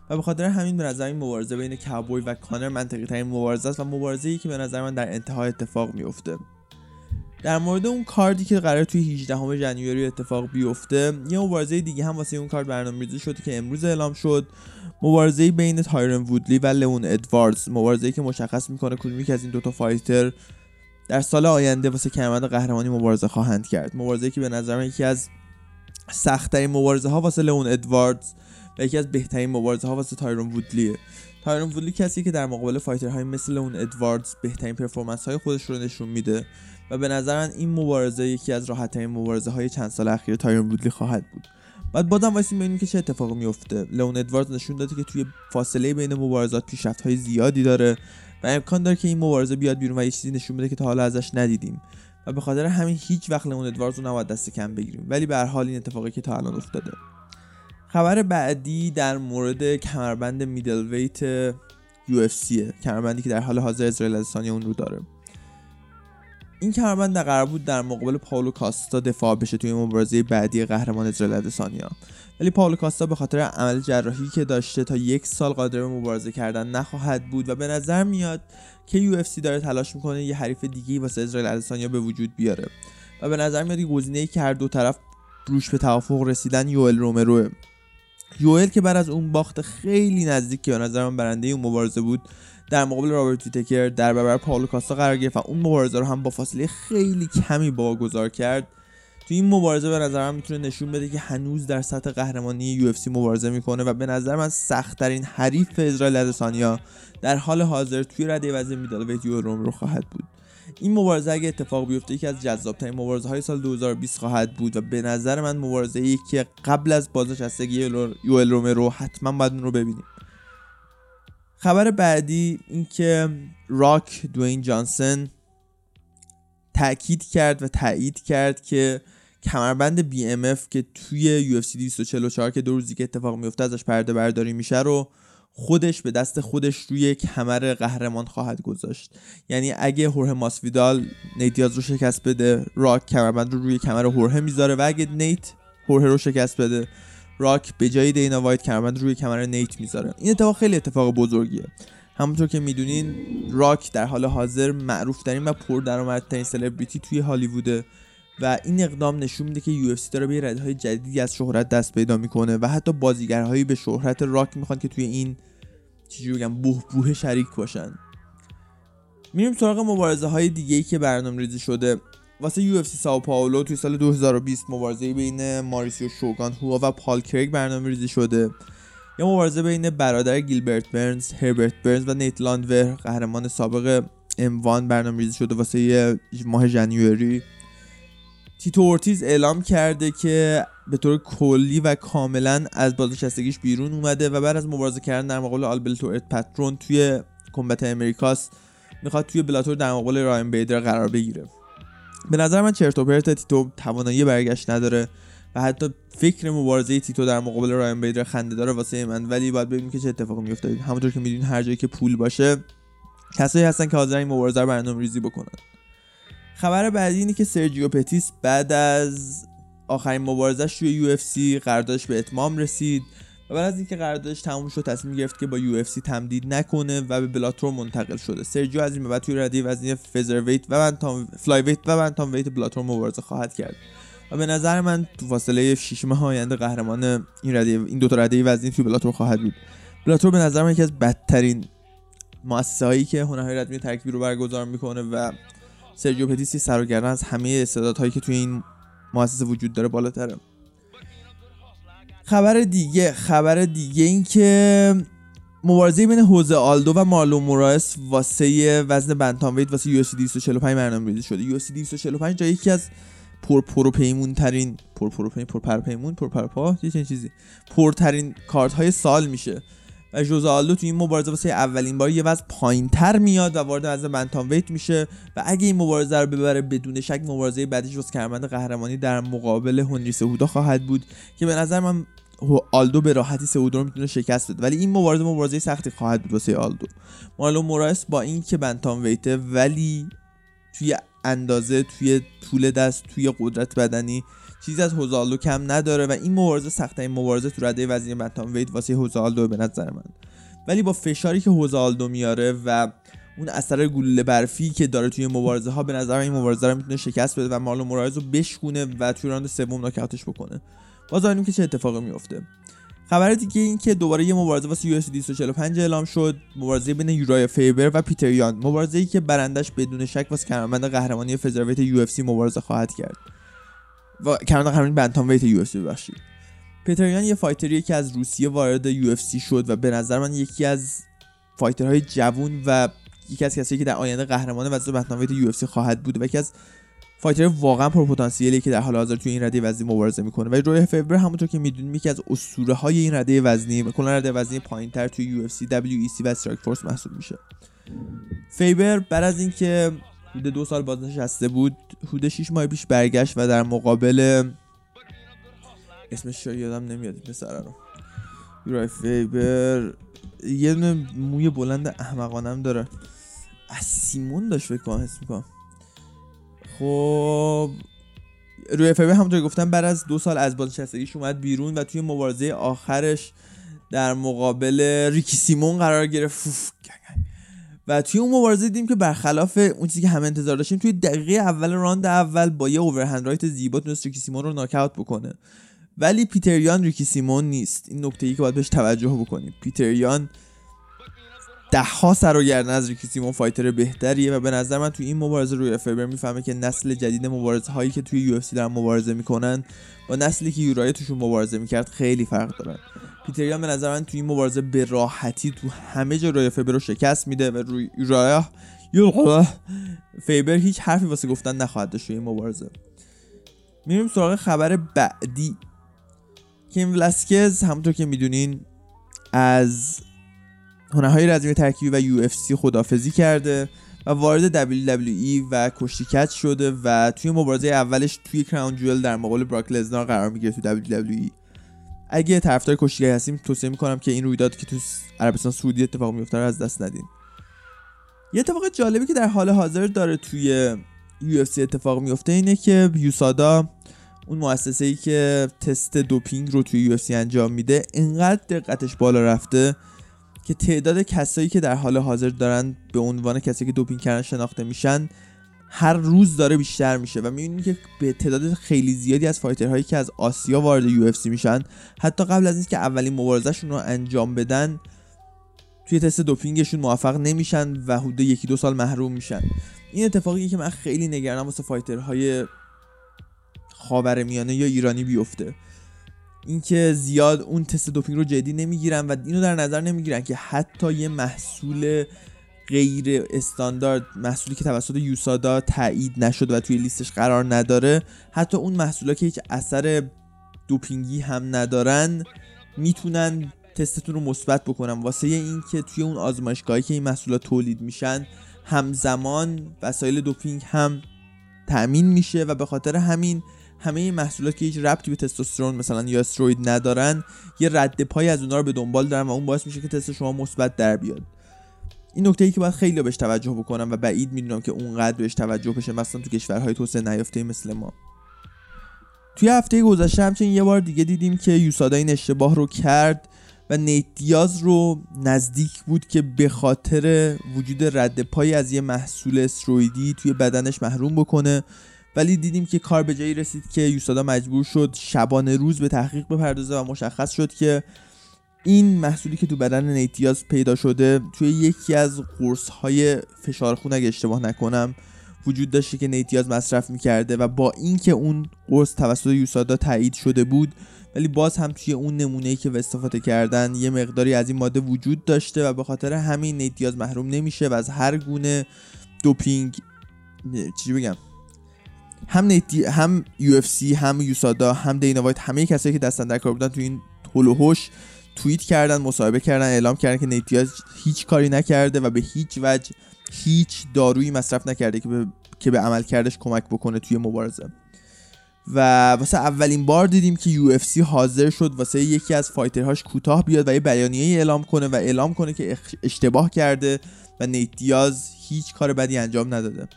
و به خاطر همین به نظر این مبارزه بین کابوی و کانر منطقی ترین مبارزه است و مبارزه ای که به نظر من در انتهای اتفاق میفته در مورد اون کاردی که قرار توی 18 ژانویه اتفاق بیفته یه مبارزه دیگه هم واسه اون کارد برنامه‌ریزی شده که امروز اعلام شد. مبارزه بین تایرن وودلی و لئون ادواردز مبارزه که مشخص می‌کنه کدومی که از این دوتا فایتر در سال آینده واسه کمربند قهرمانی مبارزه خواهند کرد. مبارزه که به نظر من یکی از سختترین مبارزه ها واسه لئون ادواردز و یکی از بهترین مبارزه ها واسه تایرون وودلیه. تایرون وودلی کسی که در مقابل fighter های مثل لئون ادواردز بهترین performance های خودش رو نشون میده و به نظر من این مبارزه یکی از راحت ترین مبارزه های چند سال اخیر تایرون وودلی خواهد بود. بعد بازم وایسیم ببینیم که چه اتفاقی میفته لئون ادواردز نشون داده که توی فاصله بین مبارزات پیشرفت های زیادی داره و امکان داره که این مبارزه بیاد بیرون و یه چیزی نشون بده که تا حالا ازش ندیدیم. و به خاطر همین هیچ وقت لئون ادواردز رو نباید دست کم بگیریم. ولی به هر حال این اتفاقی که تا الان افتاده. خبر بعدی در مورد کمربند میدل ویت یو اف کمربندی که در حال حاضر اسرائیل ادسانیا اون رو داره. این کمربند قرار بود در مقابل پاولو کاستا دفاع بشه توی مبارزه بعدی قهرمان اسرائیل ادسانیا ولی پاولو کاستا به خاطر عمل جراحی که داشته تا یک سال قادر به مبارزه کردن نخواهد بود و به نظر میاد که یو داره تلاش می‌کنه یه حریف دیگه واسه اسرائیل ادسانیا به وجود بیاره. و به نظر میاد گزینه ای که هر دو طرف روش به توافق رسیدن یوئل رومروه یوئل که بعد از اون باخت خیلی نزدیک که به نظر من برنده اون مبارزه بود در مقابل رابرت ویتکر در برابر پاولو کاستا قرار گرفت و اون مبارزه رو هم با فاصله خیلی کمی گذار کرد. تو این مبارزه به نظر من می‌تونه نشون بده که هنوز در سطح قهرمانی یو مبارزه می‌کنه و به نظر من سختترین حریف اسرائیل ادسانیا در حال حاضر توی رده وزن middleweight رومرو خواهد بود. این مبارزه اگه اتفاق بیفته یکی از جذابترین مبارزه های سال 2020 خواهد بود و به نظر من مبارزه ای که قبل از بازنشستگی یوئل رومرو حتما باید اون رو ببینیم. خبر بعدی اینکه راک دوین جانسن تاکید کرد و تایید کرد که کمربند BMF که توی UFC 244 که دو روز دیگه اتفاق میفته ازش پرده برداری میشه رو خودش به دست خودش روی کمر قهرمان خواهد گذاشت. یعنی اگه هوره ماسویدال نیت رو شکست بده راک کمربند رو روی کمر هوره می‌ذاره و اگه نیت هوره رو شکست بده راک به جای دینا وایت کمربند روی کمر نیت می‌ذاره. این اتفاق خیلی اتفاق بزرگیه. همونطور که می‌دونین راک در حال حاضر معروف ترین و پردرآمدترین سلبریتی توی هالیووده و این اقدام نشون میده که UFC داره به رده های جدیدی از شهرت دست پیدا می‌کنه و حتی بازیگرهایی به شهرت راک می‌خوان که توی این چیزی بگم بوه بوه شریک باشن. میریم سراغ مبارزه های دیگه ای که برنامه ریزی شده. واسه UFC ساو پاولو توی سال 2020 مبارزه بین ماریسیو شوگان هوا و پال کرگ برنامه ریزی شده. یا مبارزه بین برادر گیلبرت برنز، هربرت برنز و نیت لاندور قهرمان سابق M-1 برنامه ریزی شده واسه ماه January تیتو اورتیز اعلام کرده که به طور کلی و کاملا از بازنشستگیش بیرون اومده و بعد از مبارزه کردن در مقابل آلبرتو ال پاترون توی Combate Americas می‌خواد توی Bellator در مقابل راین بیدر قرار بگیره. به نظر من چرت و پرت تیتو توانایی برگشت نداره و حتی فکر مبارزه تیتو در مقابل راین بیدر خنده داره واسه من. ولی باید ببینیم که چه اتفاقی میفته همونطور که می‌دونید هر جایی که پول باشه کسایی هستن که حاضر این مبارزه رو برنامه‌ریزی بکنن. خبر بعدی اینه که سرجیو پتیس بعد از آخرین مبارزش توی UFC قراردادش به اتمام رسید. و بعد از اینکه قراردادش تموم شد تصمیم گرفت که با UFC تمدید نکنه و به Bellator منتقل شده. سرجیو از این به بعد توی رده وزنی featherweight و bantam flyweight و bantamweight Bellator مبارزه خواهد کرد. و به نظر من تو فاصله 6 ماه آینده قهرمان این رده این دو تا رده وزنی توی Bellator خواهد بود. Bellator به نظر من یکی از بدترین مؤسسه که هنرهای رزمی ترکیبی رو برگزار می‌کنه و سرجیو پتیس از همه استعدادهایی که توی این مؤسسه وجود داره بالاتره. خبر دیگه خبر دیگه این که مبارزه بین خوزه آلدو و مارلو موراس واسه وزن bantamweight واسه UFC 245 برنامه‌ریزی شده UFC 245 جای یکی از پر پر پیمون ترین پر پر پیمون پر پر پیمون پر پر پا یه چیزی. پرترین کارت های سال میشه. و خوزه آلدو تو این مبارزه واسه اولین بار یه وزن پایینتر میاد و وارد وزن bantamweight میشه. و اگه این مبارزه رو ببره بدون شک مبارزه بعدیش واسه کرمند قهرمانی در مقابل هنری سهودا خواهد بود. که به نظر من آلدو به راحتی سهودا رو می‌تونه شکست بده. ولی این مبارزه مبارزه سختی خواهد بود واسه آلدو. مارلو موراس با اینکه بنتام ویته ولی توی اندازه توی طول دست توی قدرت بدنی چیزی از هوزالدو کم نداره و این مبارزه سختترین مبارزه تو رده وزنی بنتام وید واسه هوزالدو به نظر من. ولی با فشاری که خوزه آلدو میاره و اون اثر گلوله برفی که داره توی مبارزه ها به نظر این مبارزه رو می‌تونه شکست بده و مارلو مورایز رو بشکونه و توی round سوم ناکاوتش بکنه. باز که چه اتفاقی میفته خبر دیگه این که دوباره یه مبارزه واسه UFC 245 اعلام شد مبارزه بین یورای فیبر و پیتر یان مبارزه ای که برندش بدون شک واسه کمربند قهرمانی featherweight UFC مبارزه خواهد کرد. و کمربند قهرمانی bantamweight UFC ببخشید. پیتریان یه fighter ی که از روسیه وارد UFC شد و به نظر من یکی از fighter های جوون و یکی از کسایی که در آینده قهرمان وزن bantamweight UFC خواهد بود و یکی از fighter واقعا پرپتانسیلی که در حال حاضر توی این رده وزنی مبارزه می‌کنه و یورای فیبر همونطور که می‌دونیم یکی از اسطوره های این رده وزنی کلا رده وزنی پایینتر توی WEC و Strikeforce محسوب میشه. فیبر بعد از اینکه حدود دو سال بازنشسته بود حدود 6 ماه پیش برگشت و در مقابل اسمش یادم نمیاد پسر رو. یورای فیبر یه دونه موی بلند احمقانم داره. از سیمون داشت فکر کنم خب روی اف همونطور گفتم بعد از دو سال از بازنشستگیش اومد بیرون و توی مبارزه آخرش در مقابل ریکی سیمون قرار گرفت. و توی اون مبارزه دیدیم که برخلاف اون چیزی که همه انتظار داشتیم توی دقیقه اول round اول با یه overhand right زیبا تونست ریکی سیمون رو ناکاوت بکنه. ولی پیتریان ریکی سیمون نیست. این نکته ای که باید بهش توجه بکنیم. پیتریان ده ها سر و گردن از ریکی سیمون fighter بهتریه و به نظر من توی این مبارزه یورای فیبر می‌فهمه که نسل جدید مبارزه هایی که توی UFC دارن مبارزه می‌کنن با نسلی که یورای توشون مبارزه می‌کرد خیلی فرق دارن. پیتریان به نظر من توی این مبارزه به راحتی تو همه جا روی فیبر رو شکست میده و روی یورای فیبر هیچ حرفی واسه گفتن نخواهد داشت توی این مبارزه. میریم سراغ خبر بعدی. کیم ولاسکز همونطور که می‌دونین از هنرهای رزمی ترکیبی و یو اف سی خدافزی کرده و وارد WWE و کشتی کچ شده و توی مبارزه اولش توی کراون جوئل در مقابل براک لزنار قرار می‌گیره تو WWE اگه طرفدار کشتیگری هستیم توصیه می‌کنم که این رویداد که تو عربستان سعودی اتفاق میفته رو از دست ندین. یه اتفاق جالبی که در حال حاضر داره توی UFC اتفاق میفته اینه که یوسادا اون مؤسسه ای که تست دوپینگ رو توی UFC انجام میده اینقدر دقتش بالا رفته که تعداد کسایی که در حال حاضر دارن به عنوان کسایی که دوپینگ کردن شناخته میشن هر روز داره بیشتر میشه و می‌بینید که به تعداد خیلی زیادی از فایترهایی که از آسیا وارد یو میشن حتی قبل از اینکه اولین مبارزهشون رو انجام بدن توی تست دوپینگشون موفق نمیشن و حدود یکی دو سال محروم میشن. این اتفاقی که من خیلی نگرانم واسه فایترهای خاورمیانه یا ایرانی بیفته. اینکه زیاد اون تست دوپینگ رو جدی نمی‌گیرن و اینو در نظر نمی‌گیرن که حتی یه محصول غیر استاندارد محصولی که توسط یوسادا تایید نشده و توی لیستش قرار نداره حتی اون محصولا که هیچ اثر دوپینگی هم ندارن می‌تونن تستتون رو مثبت بکنن. واسه اینکه توی اون آزمایشگاهی که این محصولات تولید میشن همزمان وسایل دوپینگ هم تأمین میشه و به خاطر همین همه این محصولات که هیچ ربطی به تستوسترون مثلا یا استروید ندارن یه رد پای از اونها رو به دنبال دارن و اون باعث میشه که تست شما مثبت در بیاد. این نکته ای که باید خیلی بهش توجه بکنم و بعید می‌دونم که اونقدر بهش توجه بشه مثلا تو کشورهای توسعه نیافته مثل ما. توی هفته گذشته همچنین یه بار دیگه دیدیم که یوسادا این اشتباه رو کرد و نیت دیاز رو نزدیک بود که به خاطر وجود رد پای از یه محصول استرویدی توی بدنش محروم بکنه. ولی دیدیم که کار به جایی رسید که یوسادا مجبور شد شبانه روز به تحقیق بپردازه و مشخص شد که این محصولی که تو بدن نیتیاز پیدا شده توی یکی از قرص های فشار خون اگه اشتباه نکنم وجود داشته که نیتیاز مصرف می‌کرده و با اینکه اون قرص توسط یوسادا تایید شده بود ولی باز هم توی اون نمونه که استفاده کردن یه مقداری از این ماده وجود داشته و به خاطر همین نیتیاز محروم نمیشه و از هر گونه دوپینگ چی بگم؟ هم نیتی هم یو هم یوسادا هم دینا وایت همه کسایی که دستن در کار بودن تو این هوش توییت کردن مصاحبه کردن اعلام کردن که نیتیاز هیچ کاری نکرده و به هیچ وجه هیچ دارویی مصرف نکرده که به, که به عمل کردش کمک بکنه توی مبارزه. و واسه اولین بار دیدیم که یو حاضر شد واسه یکی از فایترهاش کوتاه بیاد و یه بیانیه اعلام کنه و اعلام کنه که اشتباه کرده و نیتیاز هیچ کار بدی انجام نداده.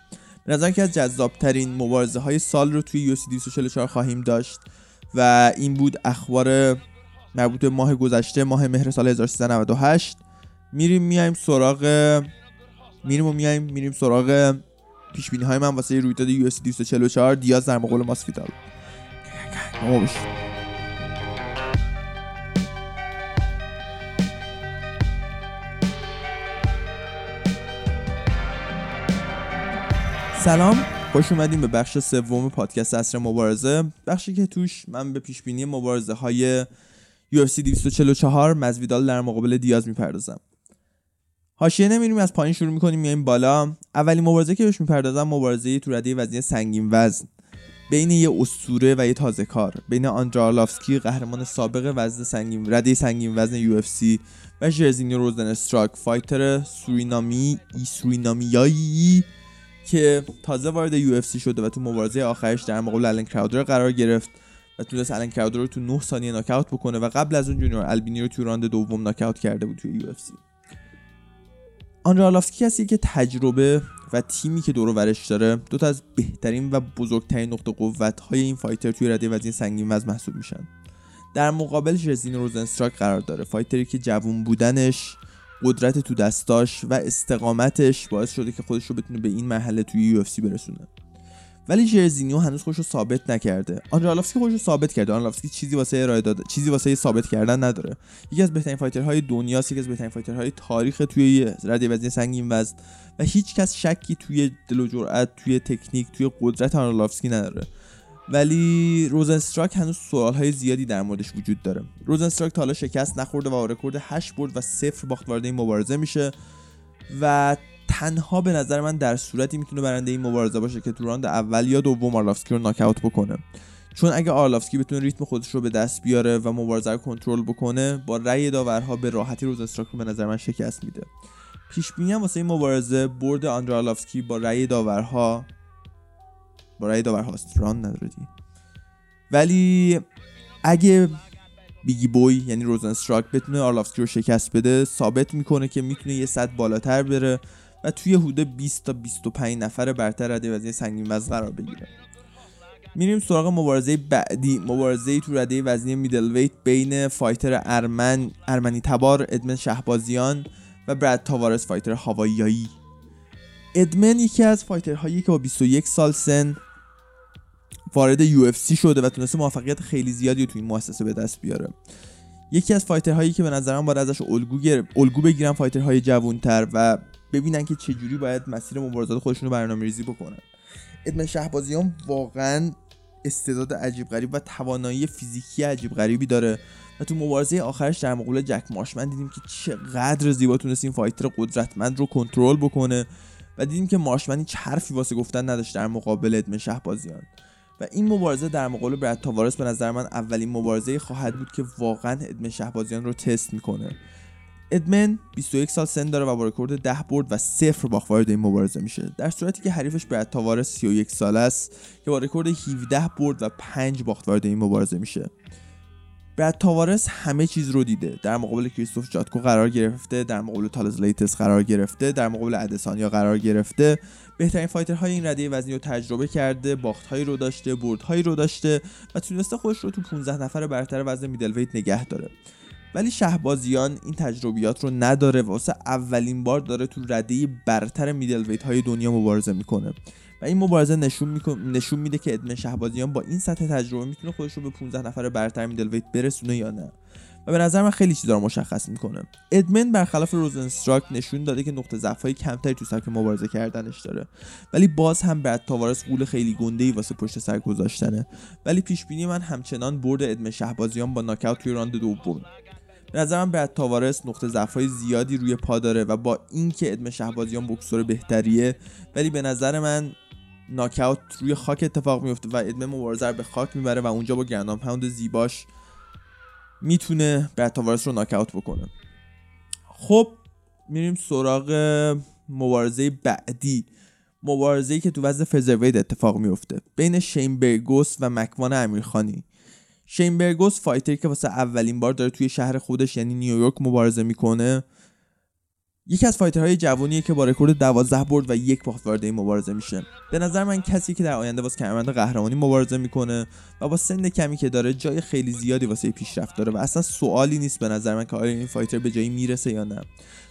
به نظر که از جذابترین مبارزه های سال رو توی یو 244 خواهیم داشت و این بود اخبار مربوط به ماه گذشته ماه مهر سال 1398 میریم میایم سراغ میریم و میایم میریم سراغ پیش بینی های من واسه رویداد یو اس 244 دیاز در مقابل ماسفیدال. سلام. خوش اومدیم به بخش سوم پادکست اصر مبارزه. بخشی که توش من به پیش بینی مبارزه های UFC 244 مزویدال در مقابل دیاز می‌پردازم. حاشیه نمیریم از پایین شروع می‌کنیم میایم بالا. اولین مبارزه که بهش می‌پردازم مبارزه تو رده وزنی سنگین وزن. بین یه اسطوره و یه تازه کار. بین آندره آرلافسکی قهرمان سابق وزن سنگین رده سنگین وزن UFC و ژرزینیو روزن استراک fighter سورینامی ای سورینامیایی که تازه وارد UFC شده و تو مبارزه آخرش در مقابل الن کراودر قرار گرفت و تونست الان کراودر رو تو 9 ثانیه ناکاوت بکنه و قبل از اون جونیور البینی رو تو round دوم ناکاوت کرده بود توی UFC. آندره آرلافسکی کسی که تجربه و تیمی که دور ورش داره دو تا از بهترین و بزرگترین نقطه قوت های این fighter توی رده وزن سنگین وزن محسوب میشن. در مقابل ژزین روزنستراک قرار داره. fighter ی که جوون بودنش قدرت تو دستاش و استقامتش باعث شده که خودش رو بتونه به این مرحله توی UFC برسونه. ولی ژرزینیو هنوز خودش رو ثابت نکرده. آندره آرلافسکی خودش رو ثابت کرده. آندره آرلافسکی چیزی واسه ارائه داده چیزی واسه ثابت کردن نداره. یکی از بهترین fighter های دنیا یکی از بهترین fighter های تاریخ توی رده وزنی سنگین وزن. و هیچ کس شکی توی دل و جرأت توی تکنیک توی قدرت آندره آرلافسکی نداره. ولی روزنستراک هنوز سوال های زیادی در موردش وجود داره. روزنستراک تا حالا شکست نخورده و رکورد 8 برد و صفر باخت وارد این مبارزه میشه و تنها به نظر من در صورتی می‌تونه برنده این مبارزه باشه که تو round اول یا دوم آرلافسکی رو ناکاوت بکنه. چون اگه آرلافسکی بتونه ریتم خودش رو به دست بیاره و مبارزه رو کنترل بکنه با رأی داورها به راحتی روزن استراک رو به نظر من شکست میده. پیش بینی واسه این مبارزه برد آندره آرلافسکی با رأی داورها با رأی داورهاست ران نداره ولی اگه Bigi Boy یعنی روزن استراک بتونه آرلافسکی رو شکست بده ثابت می‌کنه که می‌تونه یه صد بالاتر بره و توی حدود 20 تا 25 نفر برتر رده وزنی سنگین وزن قرار بگیره. میریم سراغ مبارزه بعدی. مبارزه تو رده وزنی middleweight بین fighter ارمن ارمنی تبار ادمن شهبازیان و براد تاوارس fighter هاواییایی ادمن یکی از fighter هایی که با 21 سال سن وارد UFC شده و تونسته موفقیت خیلی زیادی تو این مؤسسه به دست بیاره. یکی از fighter هایی که به نظرم باید ازش الگو, الگو بگیرن fighter های جوانتر و ببینن که چجوری باید مسیر مبارزات خودشون رو برنامه ریزی بکنن. ادمن شهبازیان واقعا استعداد عجیب غریب و توانایی فیزیکی عجیب غریبی داره. و تو مبارزه آخرش در مقابل جک مارشمن دیدیم که چقدر زیبا تونست این فایتر قدرتمند رو کنترل بکنه. و دیدیم که مارشمن هیچ حرفی واسه گفتن نداشت در مقابل ادمن شهبازیان. و این مبارزه در مقابل برد تاوارس به نظر من اولین مبارزه خواهد بود که واقعا ادمن شهبازیان رو تست می‌کنه. ادمن 21 سال سن داره و با رکورد 10 برد و صفر باخت وارد این مبارزه میشه. در صورتی که حریفش برد تاوارس 31 سال است که با رکورد 17 برد و 5 باخت وارد این مبارزه میشه. برد تاوارس همه چیز رو دیده. در مقابل کریستوف جاتکو قرار گرفته در مقابل تالز لیتس قرار گرفته در مقابل ادسانیا قرار گرفته. بهترین فایترهای این رده وزنی رو تجربه کرده باختهایی رو داشته بردهایی رو داشته و تونسته خودش رو تو 15 نفر برتر وزن middle نگه داره. ولی شهبازیان این تجربیات رو نداره. واسه اولین بار داره تو رده برتر میدل های دنیا مبارزه می‌کنه. و این مبارزه نشون, نشون میده که ادمن شهبازیان با این سطح تجربه می‌تونه خودش رو به 15 نفر برتر میدل ویت برسونه یا نه. و به نظر من خیلی چیزا رو مشخص می‌کنه. ادمن برخلاف روزنستراک نشون داده که نقطه ضعف کمتری تو سبک مبارزه کردنش داره. ولی باز هم بعد تاوارس قول خیلی گنده ای واسه پشت سر گذاشتنه. ولی پیش بینی من همچنان برد ادمن شهبازیان با ناکاوت توی راند دوم. به نظرم برد تاوارس نقطه ضعف زیادی روی پا داره و با اینکه ادم شهبازیان بکسور بهتریه ولی به نظر من ناکاوت روی خاک اتفاق میفته و ادم مبارزه به خاک می‌بره و اونجا با گرنان پاوند زیباش می‌تونه برد تاوارس رو ناکاوت بکنه. خب میریم سراغ مبارزه بعدی. مبارزه که تو وزن featherweight اتفاق میفته بین شین برگوس و مکوان امیرخانی. شین برگوس fighter ی که واسه اولین بار داره توی شهر خودش یعنی نیویورک مبارزه می‌کنه. یکی از fighter های جوانیه که با رکورد 12 برد و یک باخت وارد این مبارزه میشه. به نظر من کسی که در آینده واسه کمربند قهرمانی مبارزه می‌کنه و با سن کمی که داره جای خیلی زیادی واسه پیشرفت داره و اصلا سوالی نیست به نظر من که آیا این fighter به جایی می‌رسه یا نه.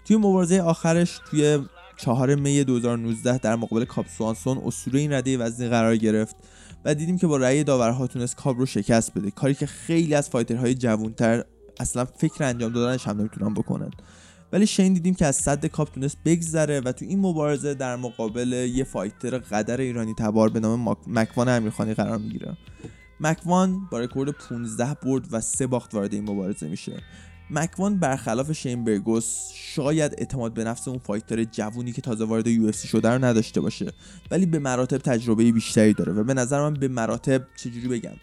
توی مبارزه آخرش توی 4 می 2019 در مقابل کاب سوانسون اسطوره این رده وزنی قرار گرفت. و دیدیم که با رأی داورها تونست کاب رو شکست بده. کاری که خیلی از fighter های جوانتر اصلا فکر انجام دادنش هم نمی‌تونن بکنن. ولی شین دیدیم که از سد کاب تونست بگذره و تو این مبارزه در مقابل یه fighter قدر ایرانی تبار به نام مکوان امیرخانی قرار می‌گیره. مکوان با رکورد 15 برد و سه باخت وارد این مبارزه میشه. مکوان برخلاف شین برگوس شاید اعتماد به نفس اون فایتر جوونی که تازه وارد یو شده رو نداشته باشه ولی به مراتب تجربه بیشتری داره و به نظر من به مراتب چجوری بگم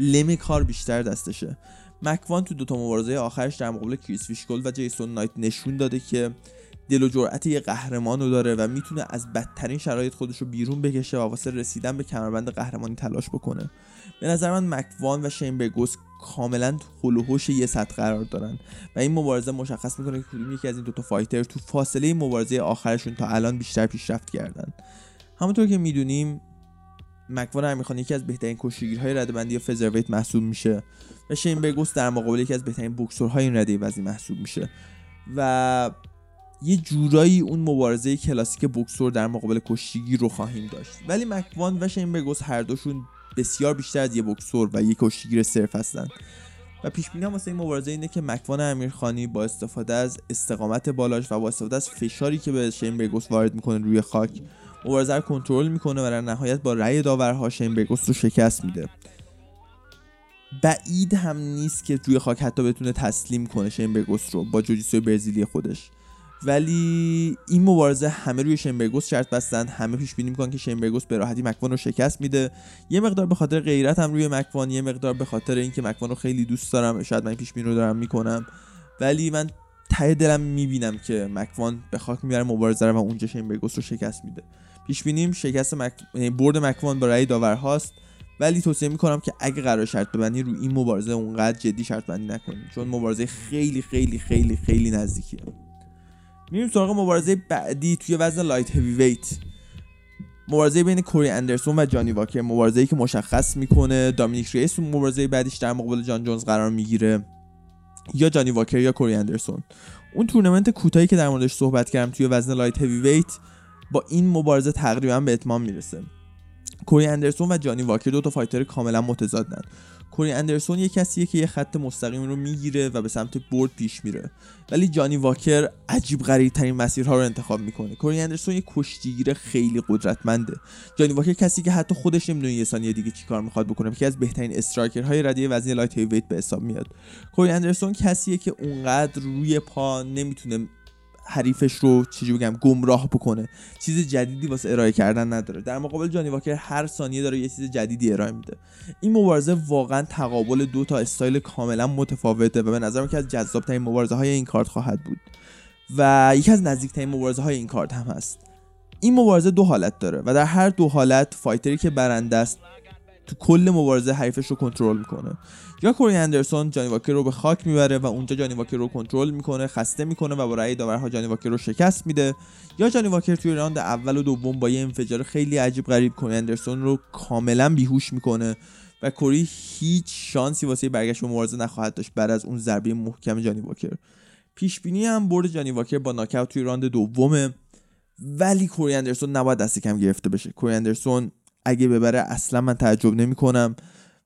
لمی کار بیشتر دستشه. مکوان تو دوتا مبارزه آخرش در مقابل کریس فیشکول و جیسون نایت نشون داده که دل و جرأت یه قهرمان رو داره و می‌تونه از بدترین شرایط خودش رو بیرون بکشه و واسه رسیدن به کمربند قهرمانی تلاش بکنه. به نظر من مکوان و شین برگوس کاملا هلوهوش یه سطح قرار دارن و این مبارزه مشخص می‌کنه که کدوم یکی از این دوتا فایتر تو فاصله مبارزه آخرشون تا الان بیشتر پیشرفت کردن. همونطور که می‌دونیم مکوان امیرخان یکی از بهترین کشتیگیرهای ردبندی فزرویت محسوب میشه و شین برگوس در مقابل یکی از بهترین بوکسورهای این رده وزنی محسوب میشه و یه جورایی اون مبارزه کلاسیک بوکسور در مقابل کشتیگیر رو خواهیم داشت. ولی مکوان و شین برگوس هر دوشون بسیار بیشتر از یه بکسور و یک کشتیگیر صرف هستن. و پیش بینی واسه این مبارزه اینه که مکوان امیرخانی با استفاده از استقامت بالاش و با استفاده از فشاری که به شینبرگوس وارد می‌کنه روی خاک مبارزه رو کنترل می‌کنه و در نهایت با رأی داورها شینبرگوس رو شکست میده. بعید هم نیست که روی خاک حتی بتونه تسلیم کنه شینبرگوس رو با جوجیسوی برزیلی خودش. ولی این مبارزه همه روی شنبرگوس شرط بستن همه پیش بینی می‌کنن که شنبرگوس به راحتی مکوان رو شکست میده. یه مقدار به خاطر غیرت هم روی مکوان یه مقدار به خاطر اینکه مکوان رو خیلی دوست دارم شاید من پیش بینی رو دارم می‌کنم. ولی من ته دلم می‌بینم که مکوان به خاک می‌بره مبارزه رو و اونجا شنبرگوس رو شکست میده. پیش بینیم شکست مک... یعنی برد مکوان با رأی داورهاست ولی توصیه می‌کنم که اگه قرار شرط ببندی رو این مبارزه اونقدر جدی شرط بندی نکنید چون مبارزه خیلی خیلی خیلی خیلی نزدیکیه. میریم سراغ مبارزه بعدی توی وزن لایت هیوی ویت مبارزه بین کوری اندرسون و جانی واکر. مبارزه که مشخص می‌کنه دامینیک ریس مبارزه بعدیش در مقابل جان جونز قرار می‌گیره. یا جانی واکر یا کوری اندرسون. اون تورنمنت کوتاهی که در موردش صحبت کردم توی وزن light heavyweight با این مبارزه تقریبا به اتمام می‌رسه. کوری اندرسون و جانی واکر دو تا fighter کاملا متضادن. کوری اندرسون یه کسیه که یه خط مستقیم رو می‌گیره و به سمت برد پیش میره. ولی جانی واکر عجیب غریب ترین مسیرها رو انتخاب می‌کنه. کوری اندرسون یه کشتیگیر خیلی قدرتمنده. جانی واکر کسی که حتی خودش نمی‌دونه یه ثانیه دیگه چیکار می‌خواد بکنه. یکی از بهترین striker های رده وزنی lightweight به حساب میاد. کوری اندرسون کسیه که اونقدر روی پا نمی‌تونه حریفش رو چیزی بگم گمراه بکنه. چیز جدیدی واسه ارائه کردن نداره. در مقابل جانی واکر هر ثانیه داره یه چیز جدیدی ارائه میده. این مبارزه واقعا تقابل دو تا استایل کاملا متفاوته و به نظرم که از جذابترین مبارزه های این کارت خواهد بود. و یکی از نزدیکترین مبارزه های این کارت هم هست. این مبارزه دو حالت داره و در هر دو حالت fighter ی که برنده است تو کل مبارزه حریفش رو کنترل می‌کنه. یا کوری اندرسون جانی واکر رو به خاک می‌بره و اونجا جانی واکر رو کنترل می‌کنه خسته می‌کنه و با رأی داورها جانی واکر رو شکست میده. یا جانی واکر توی راند اول و دوم با یه انفجار خیلی عجیب غریب کوری اندرسون رو کاملا بیهوش می‌کنه و کوری هیچ شانسی واسه برگشت به مبارزه نخواهد داشت بعد از اون ضربه محکم جانی واکر. پیش بینیم برد جانی واکر با ناکاوت توی راند دومه ولی کوری اندرسون نباید دست کم گرفته بشه. کوری اندرسون اگه ببره اصلا من تعجب نمی‌کنم.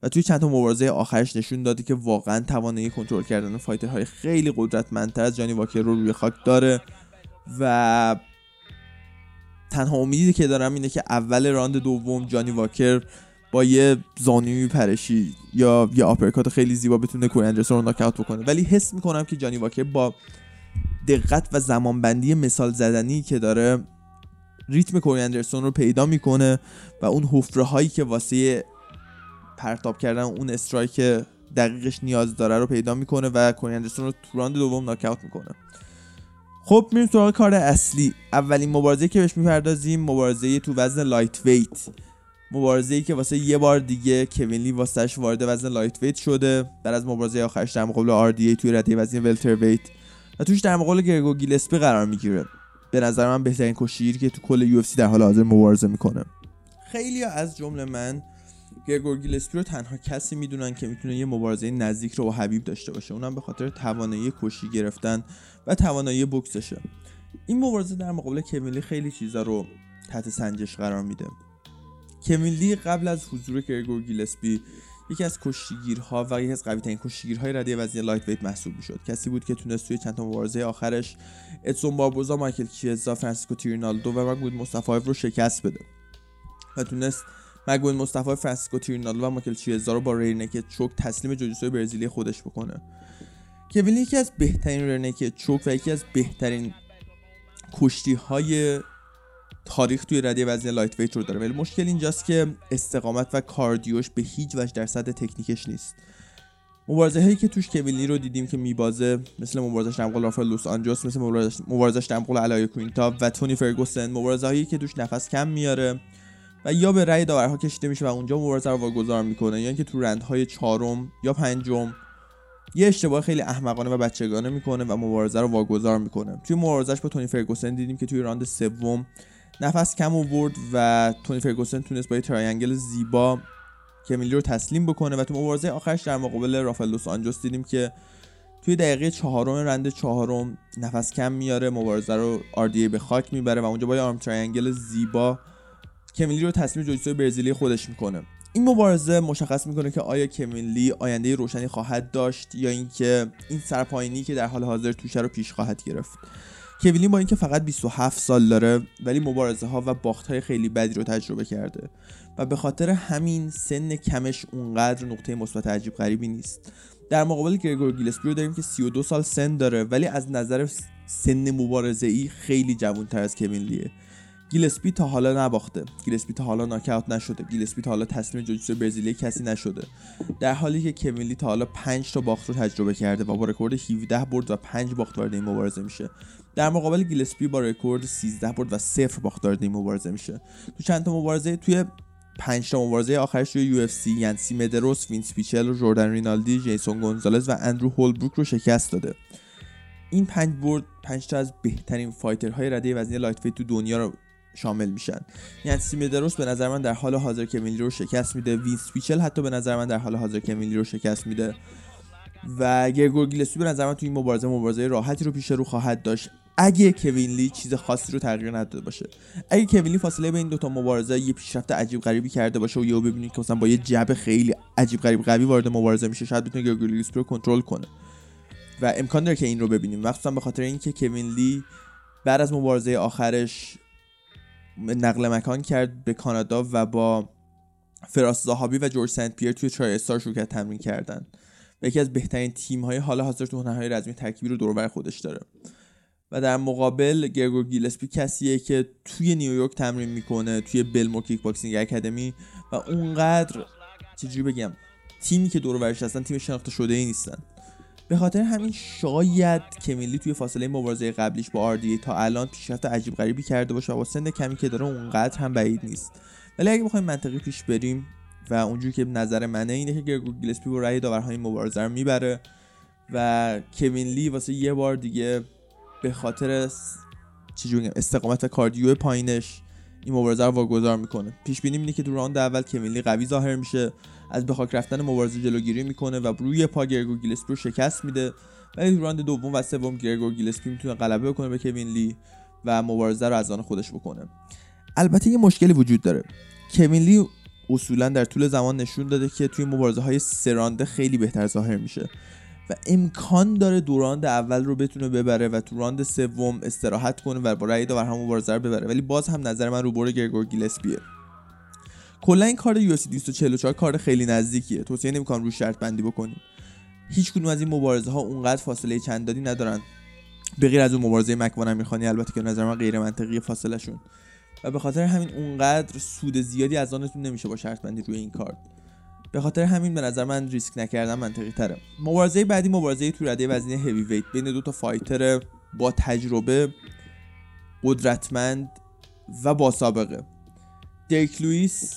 و توی چند تا مبارزه آخرش نشون داده که واقعا توانایی کنترل کردن fighter های خیلی قدرتمندتر از جانی واکر رو روی خاک داره. و تنها امیدی که دارم اینه که اول راند دوم جانی واکر با یه زانوی پرشی یا یه آپرکات خیلی زیبا بتونه کوری اندرسون رو ناکاوت بکنه. ولی حس می‌کنم که جانی واکر با دقت و زمانبندی مثال زدنی که داره ریتم کوری اندرسون رو پیدا می‌کنه و اون حفره هایی که واسه پرتاب کردن اون strike دقیقش نیاز داره رو پیدا می‌کنه و کوری اندرسون رو تو راند دوم ناکاوت می‌کنه. خب میریم سراغ کار اصلی. اولین مبارزه که بهش می‌پردازیم مبارزه تو وزن lightweight مبارزه ای که واسه یه بار دیگه کوین لی واسش وارد وزن lightweight شده. بعد از مبارزه آخرش در مقابل RDA توی رده وزن welterweight و توش در مقابل گرگور گیلسپی قرار می‌گیره. به نظر من بهترین کشتیگیر که تو کل UFC در حال حاضر مبارزه می‌کنه. خیلی از جمله من گرگور گیلسپی رو تنها کسی می‌دونن که می‌تونه یه مبارزه نزدیک رو با حبیب داشته باشه. اونم به خاطر توانایی کشتی گرفتن و توانایی بکسشه. این مبارزه در مقابل کوین لی خیلی چیزا رو تحت سنجش قرار میده. کوین لی قبل از حضور گرگور گیلسپی یکی از کشتیگیرها و یکی از قوی ترین کشتیگیرهای رده وزنی lightweight محسوب می‌شد. کسی بود که تونست توی چند تا مبارزه آخرش ادسون باربوزا مایکل کیزا فرانسیسکو تیرنالدو و ماگومد مصطفایف رو شکست بده و تونست ماگومد مصطفایف فرانسیسکو تیرنالدو و مایکل کیزا رو با rear naked choke تسلیم جوجیتسوی برزیلی خودش بکنه. کوین یکی از بهترین rear naked choke و یکی از بهترین کشتی های تاریخ توی رده وزن lightweight رو داره. ولی مشکل اینجاست که استقامت و cardio ش به هیچ وجه در سطح تکنیکش نیست. مبارزه هایی که توش کوین لی رو دیدیم که میبازه مثل مبارزش در مقابل رافائل دوس آنجوس مثل مبارزش در مقابل ال آیاکوینتا و تونی فرگوسن مبارزه هایی که توش نفس کم میاره و یا به رأی داورها کشیده میشه و اونجا مبارزه رو واگذار می‌کنه یا اینکه تو راندهای چهارم یا پنجم یه اشتباه خیلی احمقانه و بچگانه می‌کنه و مبارزه رو واگذار می‌کنه. توی مبارزش با تونی فرگوسن دیدیم که توی راند سوم نفس کم آورد و تونی فرگوسن تونست با یه triangle زیبا کوین لی رو تسلیم بکنه و تو مبارزه آخرش در مقابل رافائل دوس آنجوس دیدیم که توی دقیقه چهارم راند چهارم نفس کم میاره مبارزه رو RDA به خاک می‌بره و اونجا با یه arm triangle زیبا کوین لی رو تسلیم جوجیتسو برزیلی خودش می‌کنه. این مبارزه مشخص می‌کنه که آیا کوین لی آینده روشنی خواهد داشت یا اینکه این سرپایینی که در حال حاضر توشه رو پیش خواهد گرفت. کوین لی با اینکه فقط 27 سال داره ولی مبارزه ها و باخت های خیلی بدی رو تجربه کرده و به خاطر همین سن کمش اونقدر نقطه مثبت عجیب غریبی نیست. در مقابل گرگور گیلسپی رو داریم که 32 سال سن داره ولی از نظر سن مبارزه ای خیلی جوانتر از کوین لیه. گیلسپی تا حالا نباخته. گیلسپی تا حالا ناکاوت نشده. گیلسپی تا حالا تسلیم جوجیتسو برزیلی کسی نشده. در حالی که کوین لی تا حالا 5 تا باخت رو تجربه کرده و با رکورد 17 برد و 5 باخت وارد این مبارزه میشه. در مقابل گیلسپی با رکورد 13 برد و 0 باخت وارد این مبارزه میشه. تو چند تا مبارزه توی پنج تا مبارزه آخرش روی UFC ینسی مدروس، وینس پیچل، جوردن رینالدی، جیسون گونزالز و اندرو هولبروک رو شکست داده. این پنج برد پنج تا از بهترین fighter های رده وزنی lightweight تو دنیا رو شامل میشن. ینسی مدروس به نظر من در حال حاضر کوین لی رو شکست میده. وینس پیچل حتی به نظر من در حال حاضر کوین لی رو شکست میده. و گرگور گیلسپی به نظر من تو این مبارزه مبارزه راحتی رو پیش رو خواهد داشت. اگه کوین لی چیز خاصی رو تغییر نداده باشه اگه کوین لی فاصله بین دو تا مبارزه یه پیشرفت عجیب غریبی کرده باشه و یهو ببینید که مثلا با یه jab خیلی عجیب غریب قوی وارد مبارزه میشه شاید بتونه گرگور گیلسپی رو کنترل کنه. و امکان داره که این رو ببینیم. مخصوصا به خاطر اینکه کوین لی بعد از مبارزه آخرش نقل مکان کرد به کانادا و با فراس زاهابی و جورج سنت پیر توی Tristar شروع کرد تمرین کردن. و یکی از بهترین تیم های حال حاضر تو هنرهای رزمی ترکیبی رو دور خودش داره. و در مقابل گرگور گیلسپی کسیه که توی نیویورک تمرین می‌کنه توی Bellmore Kickboxing Academy و اونقدر چجوری بگم تیمی که دورش هستن تیم شناخته شده ای نیستن. به خاطر همین شاید کوین لی توی فاصله مبارزه قبلیش با RDA تا الان پیشرفت عجیب غریبی کرده باشه و با سن کمی که داره اونقدر هم بعید نیست. ولی اگه بخوایم منطقی پیش بریم و اونجوری که نظر منه اینه که گرگور گیلسپی با رأی داورهای مبارزه رو می‌بره و کوین لی واسه یه بار دیگه به خاطر چجوری استقامت cardio پایینش این مبارزه رو واگذار می‌کنه. پیش بینی اینه که تو راند اول کوین لی قوی ظاهر میشه از به خاک رفتن مبارزه جلوگیری می‌کنه و روی پا گرگور گیلسپی رو شکست میده. ولی تو راند دوم و سوم گرگور گیلسپی می‌تونه غلبه بکنه به کوین لی و مبارزه رو از آن خودش بکنه. البته یه مشکلی وجود داره. کوین لی اصولا در طول زمان نشون داده که توی مبارزه های سرانده خیلی بهتر ظاهر میشه. و امکان داره دوراند اول رو بتونه ببره و تو راند سوم استراحت کنه و با رأی داور هم مبارزه رو ببره. ولی باز هم نظر من رو بر گرگور گیلسپیه. کلا این کار یو 244 کار خیلی نزدیکیه. توصیه نمی‌کنم رو شرط بندی بکنیم. هیچ کدوم از این مبارزه ها اونقدر فاصله چندانی ندارن. به غیر از اون مبارزه مکوان امیرخانی البته که نظر من غیر منطقی فاصله شون و به خاطر همین اونقدر سود زیادی از عایدتون نمیشه با شرط بندی روی این کارت. به خاطر همین به نظر من ریسک نکردن منطقی تره. مبارزه بعدی مبارزه تو رده وزنی heavyweight بین دو تا fighter با تجربه قدرتمند و با سابقه. درک لوئیس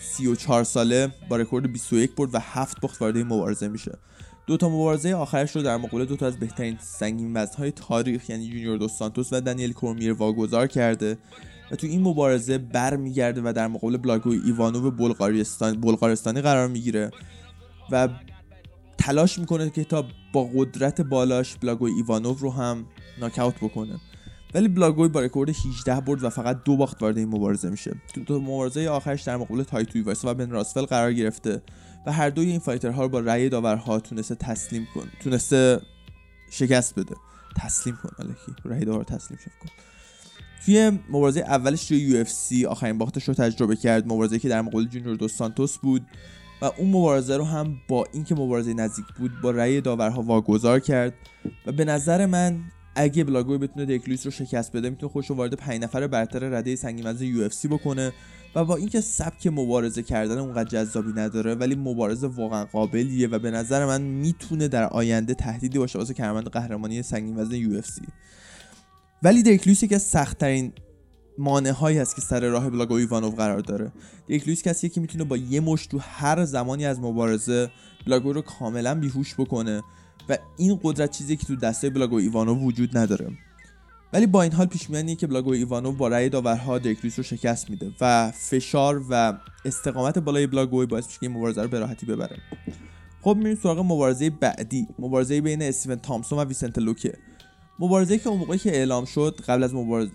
34 ساله با رکورد 21 برد و 7 باخت وارد مبارزه میشه. دو تا مبارزه آخرش رو در مقابل دو تا از بهترین سنگین وزنهای تاریخ یعنی جونیور دو سانتوس و دانیل کورمیر واگذار کرده. و تو این مبارزه برمیگرده و در مقابل بلاگوی ایوانوف بلغارستان بلغارستانی قرار می‌گیره و تلاش می‌کنه که تا با قدرت بالاش بلاگوی ایوانوف رو هم ناکاوت بکنه. ولی بلاگوی با رکورد 18 برد و فقط دو باخت وارد این مبارزه میشه. تو دو مبارزه آخرش در مقابل تایتو و بن راثول قرار گرفته و هر دوی این fighter ها رو با رأی داورها تونسته تسلیم کن تونسته شکست بده. تسلیم کن الکی. رأی داور تسلیم شد کن. توی مبارزه اولش توی UFC آخرین باختش رو تجربه کرد. مبارزه که در مقابل جونیور دو سانتوس بود و اون مبارزه رو هم با اینکه مبارزه نزدیک بود با رأی داورها واگذار کرد. و به نظر من اگه بلاگوی بتونه درک لوئیس رو شکست بده می‌تونه خودش رو وارد 5 نفر برتر رده سنگین وزن UFC بکنه و با اینکه سبک مبارزه کردن اونقدر جذابی نداره ولی مبارز واقعا قابلیه و به نظر من می‌تونه در آینده تهدیدی باشه واسه کمربند قهرمانی سنگین وزن UFC. ولی درک لوئیس یکی از سختترین مانع هایی هست که سر راه بلاگوی ایوانوف قرار داره. درک لوئیس کسیه که می‌تونه با یه مشت تو هر زمانی از مبارزه بلاگوی رو کاملا بیهوش بکنه و این قدرت چیزی که تو دست بلاگوی ایوانوف وجود نداره. ولی با این حال پیش میاد که بلاگوی ایوانوف با رأی داورها درک لوئیس رو شکست میده و فشار و استقامت بالای بلاگوی باعث میشه که این مبارزه رو به راحتی ببره. خب میریم سراغ مبارزه بعدی. مبارزه بین استیون تامسون و ویسنت لوکه. مبارزه که اون موقعی که اعلام شد قبل از مبارزه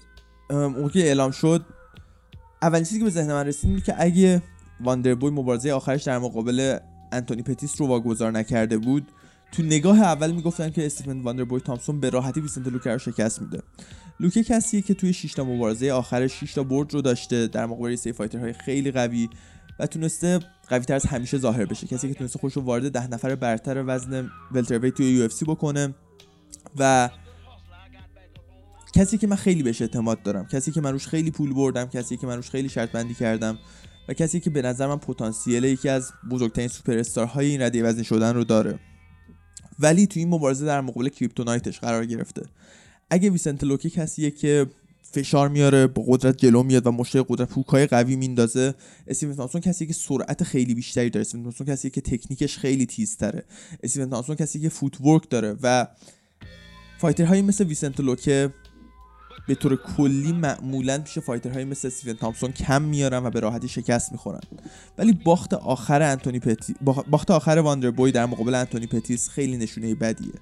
اون که اعلام شد اولین چیزی که به ذهن من رسید اینه که اگه Wonderboy مبارزه آخرش در مقابل انتونی پتیس رو واگذار نکرده بود تو نگاه اول می‌گفتن که استیفن Wonderboy تامسون به راحتی ویسنت لوکه رو شکست میده. لوکه کسیه که توی 6 تا مبارزه آخر 6 تا برد رو داشته در مقابل سی fighter های خیلی قوی و تونسته قوی تر از همیشه ظاهر بشه. کسی که تونسته خودش رو وارد ده نفر برتر وزن welterweight توی UFC بکنه و کسی که من خیلی بهش اعتماد دارم کسی که من روش خیلی پول بردم کسی که من روش خیلی شرط بندی کردم و کسی که به نظر من پتانسیل یکی از بزرگترین سوپر استارهای این رده وزنی شدن رو داره. ولی تو این مبارزه در مقابل کریپتونایتش قرار گرفته. اگه ویسنت لوکی کسیه که فشار میاره با قدرت جلو میاد و مشتای پر قدرت هوکای قوی میندازه استیون تامسون کسی که سرعت خیلی بیشتری داره. استیون تامسون کسی که تکنیکش خیلی تیزتره. استیون تامسون کسی که footwork داره و fighter هایی مثل ویسنت لوکه به طور کلی معمولا پیش fighter هایی مثل استیون تامسون کم میارن و به راحتی شکست می‌خورن. ولی باخت آخر انتونی پتیس باخت آخر Wonderboy در مقابل انتونی پتیس خیلی نشونه بدیه.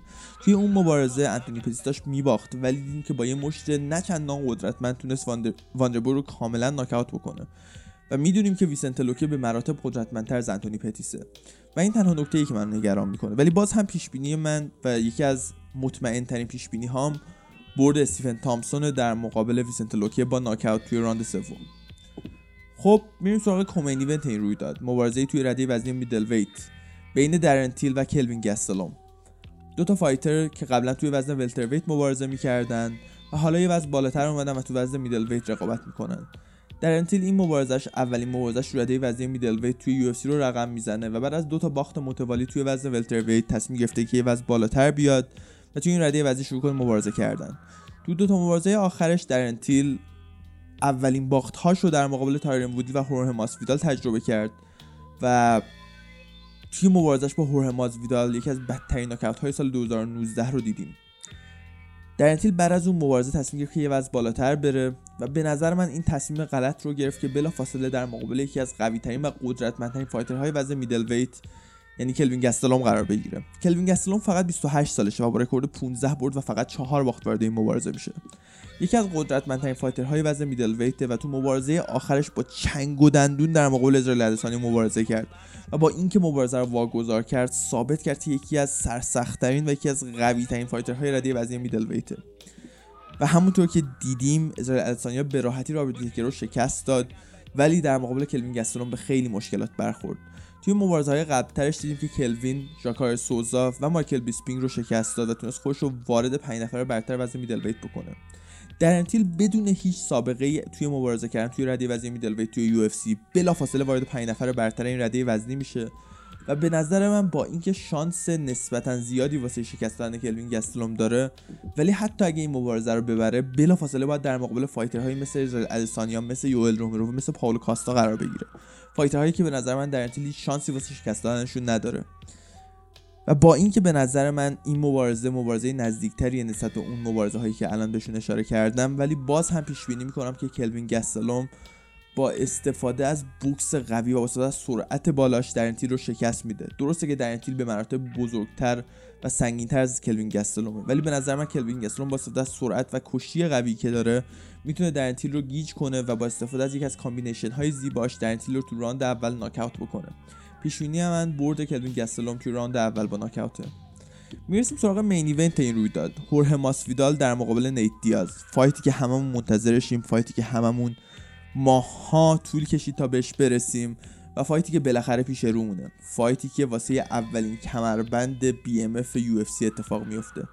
توی اون مبارزه انتونی پتیس داشت میباخت ولی دیدیم که با یه مشت نه چندان قدرتمند تونست Wonder, Wonderboy رو کاملا ناکاوت بکنه. و می‌دونیم که ویسنت لوکه به مراتب قدرتمندتر از انتونی پتیسه. و این تنها نکته ای که منو نگران می‌کنه. ولی باز هم پیش بینی من و یکی از مطمئن ترین پیش بینی هام برد استیفن تامسون در مقابل ویسنت لوکیه با ناکاوت توی round سوم. خب میریم سراغ co-main event این رویداد. مبارزه توی رده وزنی middleweight بین دارن تیل و کلوین گستلوم دو تا fighter که قبلا توی وزن welterweight مبارزه می‌کردن و حالا یه وزن بالاتر اومدن و تو وزن middleweight رقابت می‌کنن. دارن تیل این مبارزش اولین مبارزش رده وزنی middleweight توی UFC رو رقم می‌زنه و بعد از دو تا باخت متوالی توی وزن welterweight تصمیم گرفته که یه وزن بالاتر بیاد. و توی این رده وزنی شروع کنه مبارزه کردن. تو دو تا مبارزه آخرش دارن تیل اولین باخت رو در مقابل تایرن وودلی و هورهه ماسویدال تجربه کرد و توی مبارزش با هورهه ماسویدال یکی از بدترین ناکاوت های سال 2019 رو دیدیم. دارن تیل بعد از اون مبارزه تصمیم گرفت که یه وزن بالاتر بره و به نظر من این تصمیم غلط رو گرفت که بلافاصله در مقابل یکی از قوی ترین و قدرتمندترین fighter های وزن middleweight یعنی کلوین گستلوم قرار بگیره. کلوین گستلوم فقط 28 سالشه و با رکورد 15 برد و فقط 4 باخت وارد این مبارزه میشه. یکی از قدرتمندترین fighter های وزن middleweight و تو مبارزه آخرش با چنگ و دندون در مقابل اسرائیل ادسانیا مبارزه کرد و با اینکه مبارزه رو واگذار کرد ثابت کرد که یکی از سرسختترین و یکی از قوی ترین fighter های رده وزن middleweight ه. و همونطور که دیدیم اسرائیل ادسانیا به راحتی رابرت رو شکست داد ولی در مقابل کلوین گستلوم به خیلی مشکلات برخورد. توی مبارزه های قبلترش دیدیم که کلوین ژاکاره سوزا و مایکل بیسپینگ رو شکست داد و تونست خودش رو وارد پنج نفر برتر وزن middleweight بکنه. دارن تیل بدون هیچ سابقه توی مبارزه کردن توی رده وزنی middleweight توی UFC بلافاصله وارد پنج نفر برتر این رده وزنی میشه. و به نظر من با اینکه شانس نسبتا زیادی واسه شکست دادن کلوین گستلوم داره ولی حتی اگه این مبارزه رو ببره بلافاصله باید در مقابل fighter هایی مثل ادسانیا مثل یوئل رومرو مثل پاولو کاستا قرار بگیره. fighter هایی که به نظر من دارن تیل شانسی واسه شکست نداره. و با اینکه به نظر من این مبارزه مبارزه نزدیکتری نسبت به اون مبارزه هایی که الان بهشون اشاره کردم ولی باز هم پیش بینی می‌کنم که کلوین گستلوم با استفاده از بوکس قوی و استفاده از سرعت بالاش دارن تیل رو شکست میده. درسته که دارن تیل به مراتب بزرگتر و سنگینتر از کلوین گستلومه. ولی به نظر من کلوین گستلوم با استفاده از سرعت و کشتی قوی که داره می‌تونه دارن تیل رو گیج کنه و با استفاده از یکی از combination های زیباش دارن تیل رو تو round اول ناکاوت بکنه. پیش‌بینی من برد کلوین گستلوم تو round اول با ناکاوته. می‌رسیم سراغ main event این رویداد. هورهه ماسویدال در مقابل نیت دیاز. fight ی که هممون منتظرشیم fight ی که هممون ماها طول کشید تا بهش برسیم و fight ی که بالاخره پیش رومونه fight ی که واسه اولین کمربند بی ام اف یو اف سی اتفاق میفته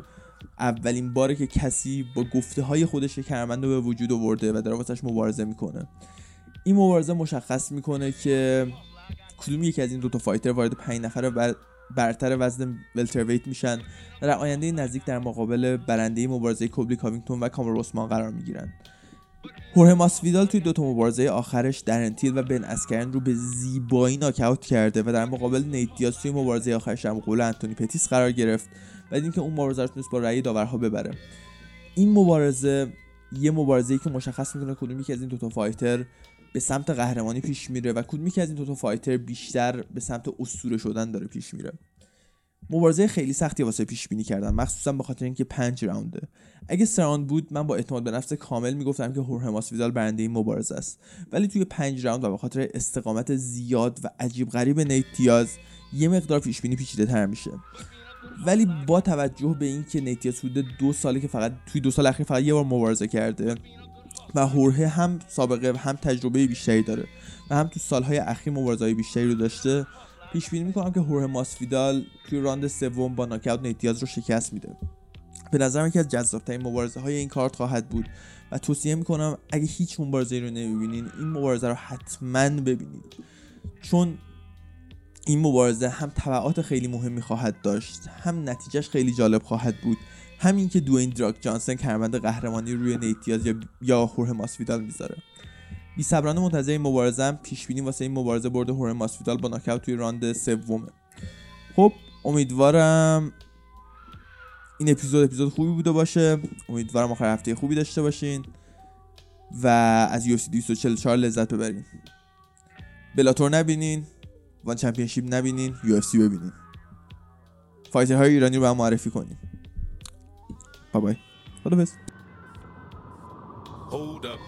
اولین باره که کسی با گفته های خودش کمربند رو به وجود آورده و داره واسش مبارزه می‌کنه. این مبارزه مشخص می‌کنه که کدوم یکی از این دوتا fighter وارد پنج نفر برتر وزن welterweight میشن در آینده نزدیک در مقابل برنده مبارزه کولبی کاوینگتون و کامر روسمان قرار می‌گیرن. هورهه ماسویدال توی دوتا مبارزه آخرش دارن تیل و بن اسکرن رو به زیبایی ناکاوت کرده و در مقابل نیت دیاز توی مبارزه آخرش در مقابل انتونی پتیس قرار گرفت و اینکه اون مبارزه رو تونست با رأی داورها ببره. این مبارزه یه مبارزه که مشخص می‌کنه کدوم یکی از این دوتا fighter به سمت قهرمانی پیش میره و کدوم یکی از این دوتا fighter بیشتر به سمت اسطوره شدن داره پیش میره. مبارزه خیلی سختی واسه پیش بینی کردم مخصوصا به خاطر اینکه پنج round ه. اگه سراند بود من با اعتماد به نفس کامل می‌گفتم که هورهم ماسویدال برنده این مبارزه است. ولی توی پنج راوند و به خاطر استقامت زیاد و عجیب غریب نیتیاز یه مقدار پیش بینی پیچیده تر میشه. ولی با توجه به اینکه نیتیاز حدود دو ساله که فقط توی دو سال اخیر فقط یه بار مبارزه کرده و هورهه هم سابقه هم تجربه بیشتری داره و هم تو سالهای اخیر مبارزه بیشتری رو داشته پیش بینی می‌کنم که هوره ماسفیدال توی راند سوم با ناکاوت نیتیاز رو شکست میده. به نظرم یکی از جذابترین مبارزه های این کارت خواهد بود و توصیه می‌کنم اگه هیچ مبارزه رو نمی‌بینین این مبارزه رو حتما ببینید. چون این مبارزه هم طبعات خیلی مهمی خواهد داشت هم نتیجهش خیلی جالب خواهد بود همین که دوین دراک جانسن کمربند قهرمانی روی نیتیاز یا یا خورهه ماسویدال می‌ذاره. بی صبرانه منتظر این مبارزه هم پیش بینی واسه این مبارزه برد هورن ماسویدال با ناکاوت توی راند سومه. خب امیدوارم این اپیزود اپیزود خوبی بوده باشه. امیدوارم آخر هفته خوبی داشته باشین و از UFC 244 لذت ببرین. بلاتور نبینین وان چمپیونشیپ نبینین UFC ببینین. فایترهای ایرانی رو به هم معرفی کنین. بای بای خدافظ Hold up.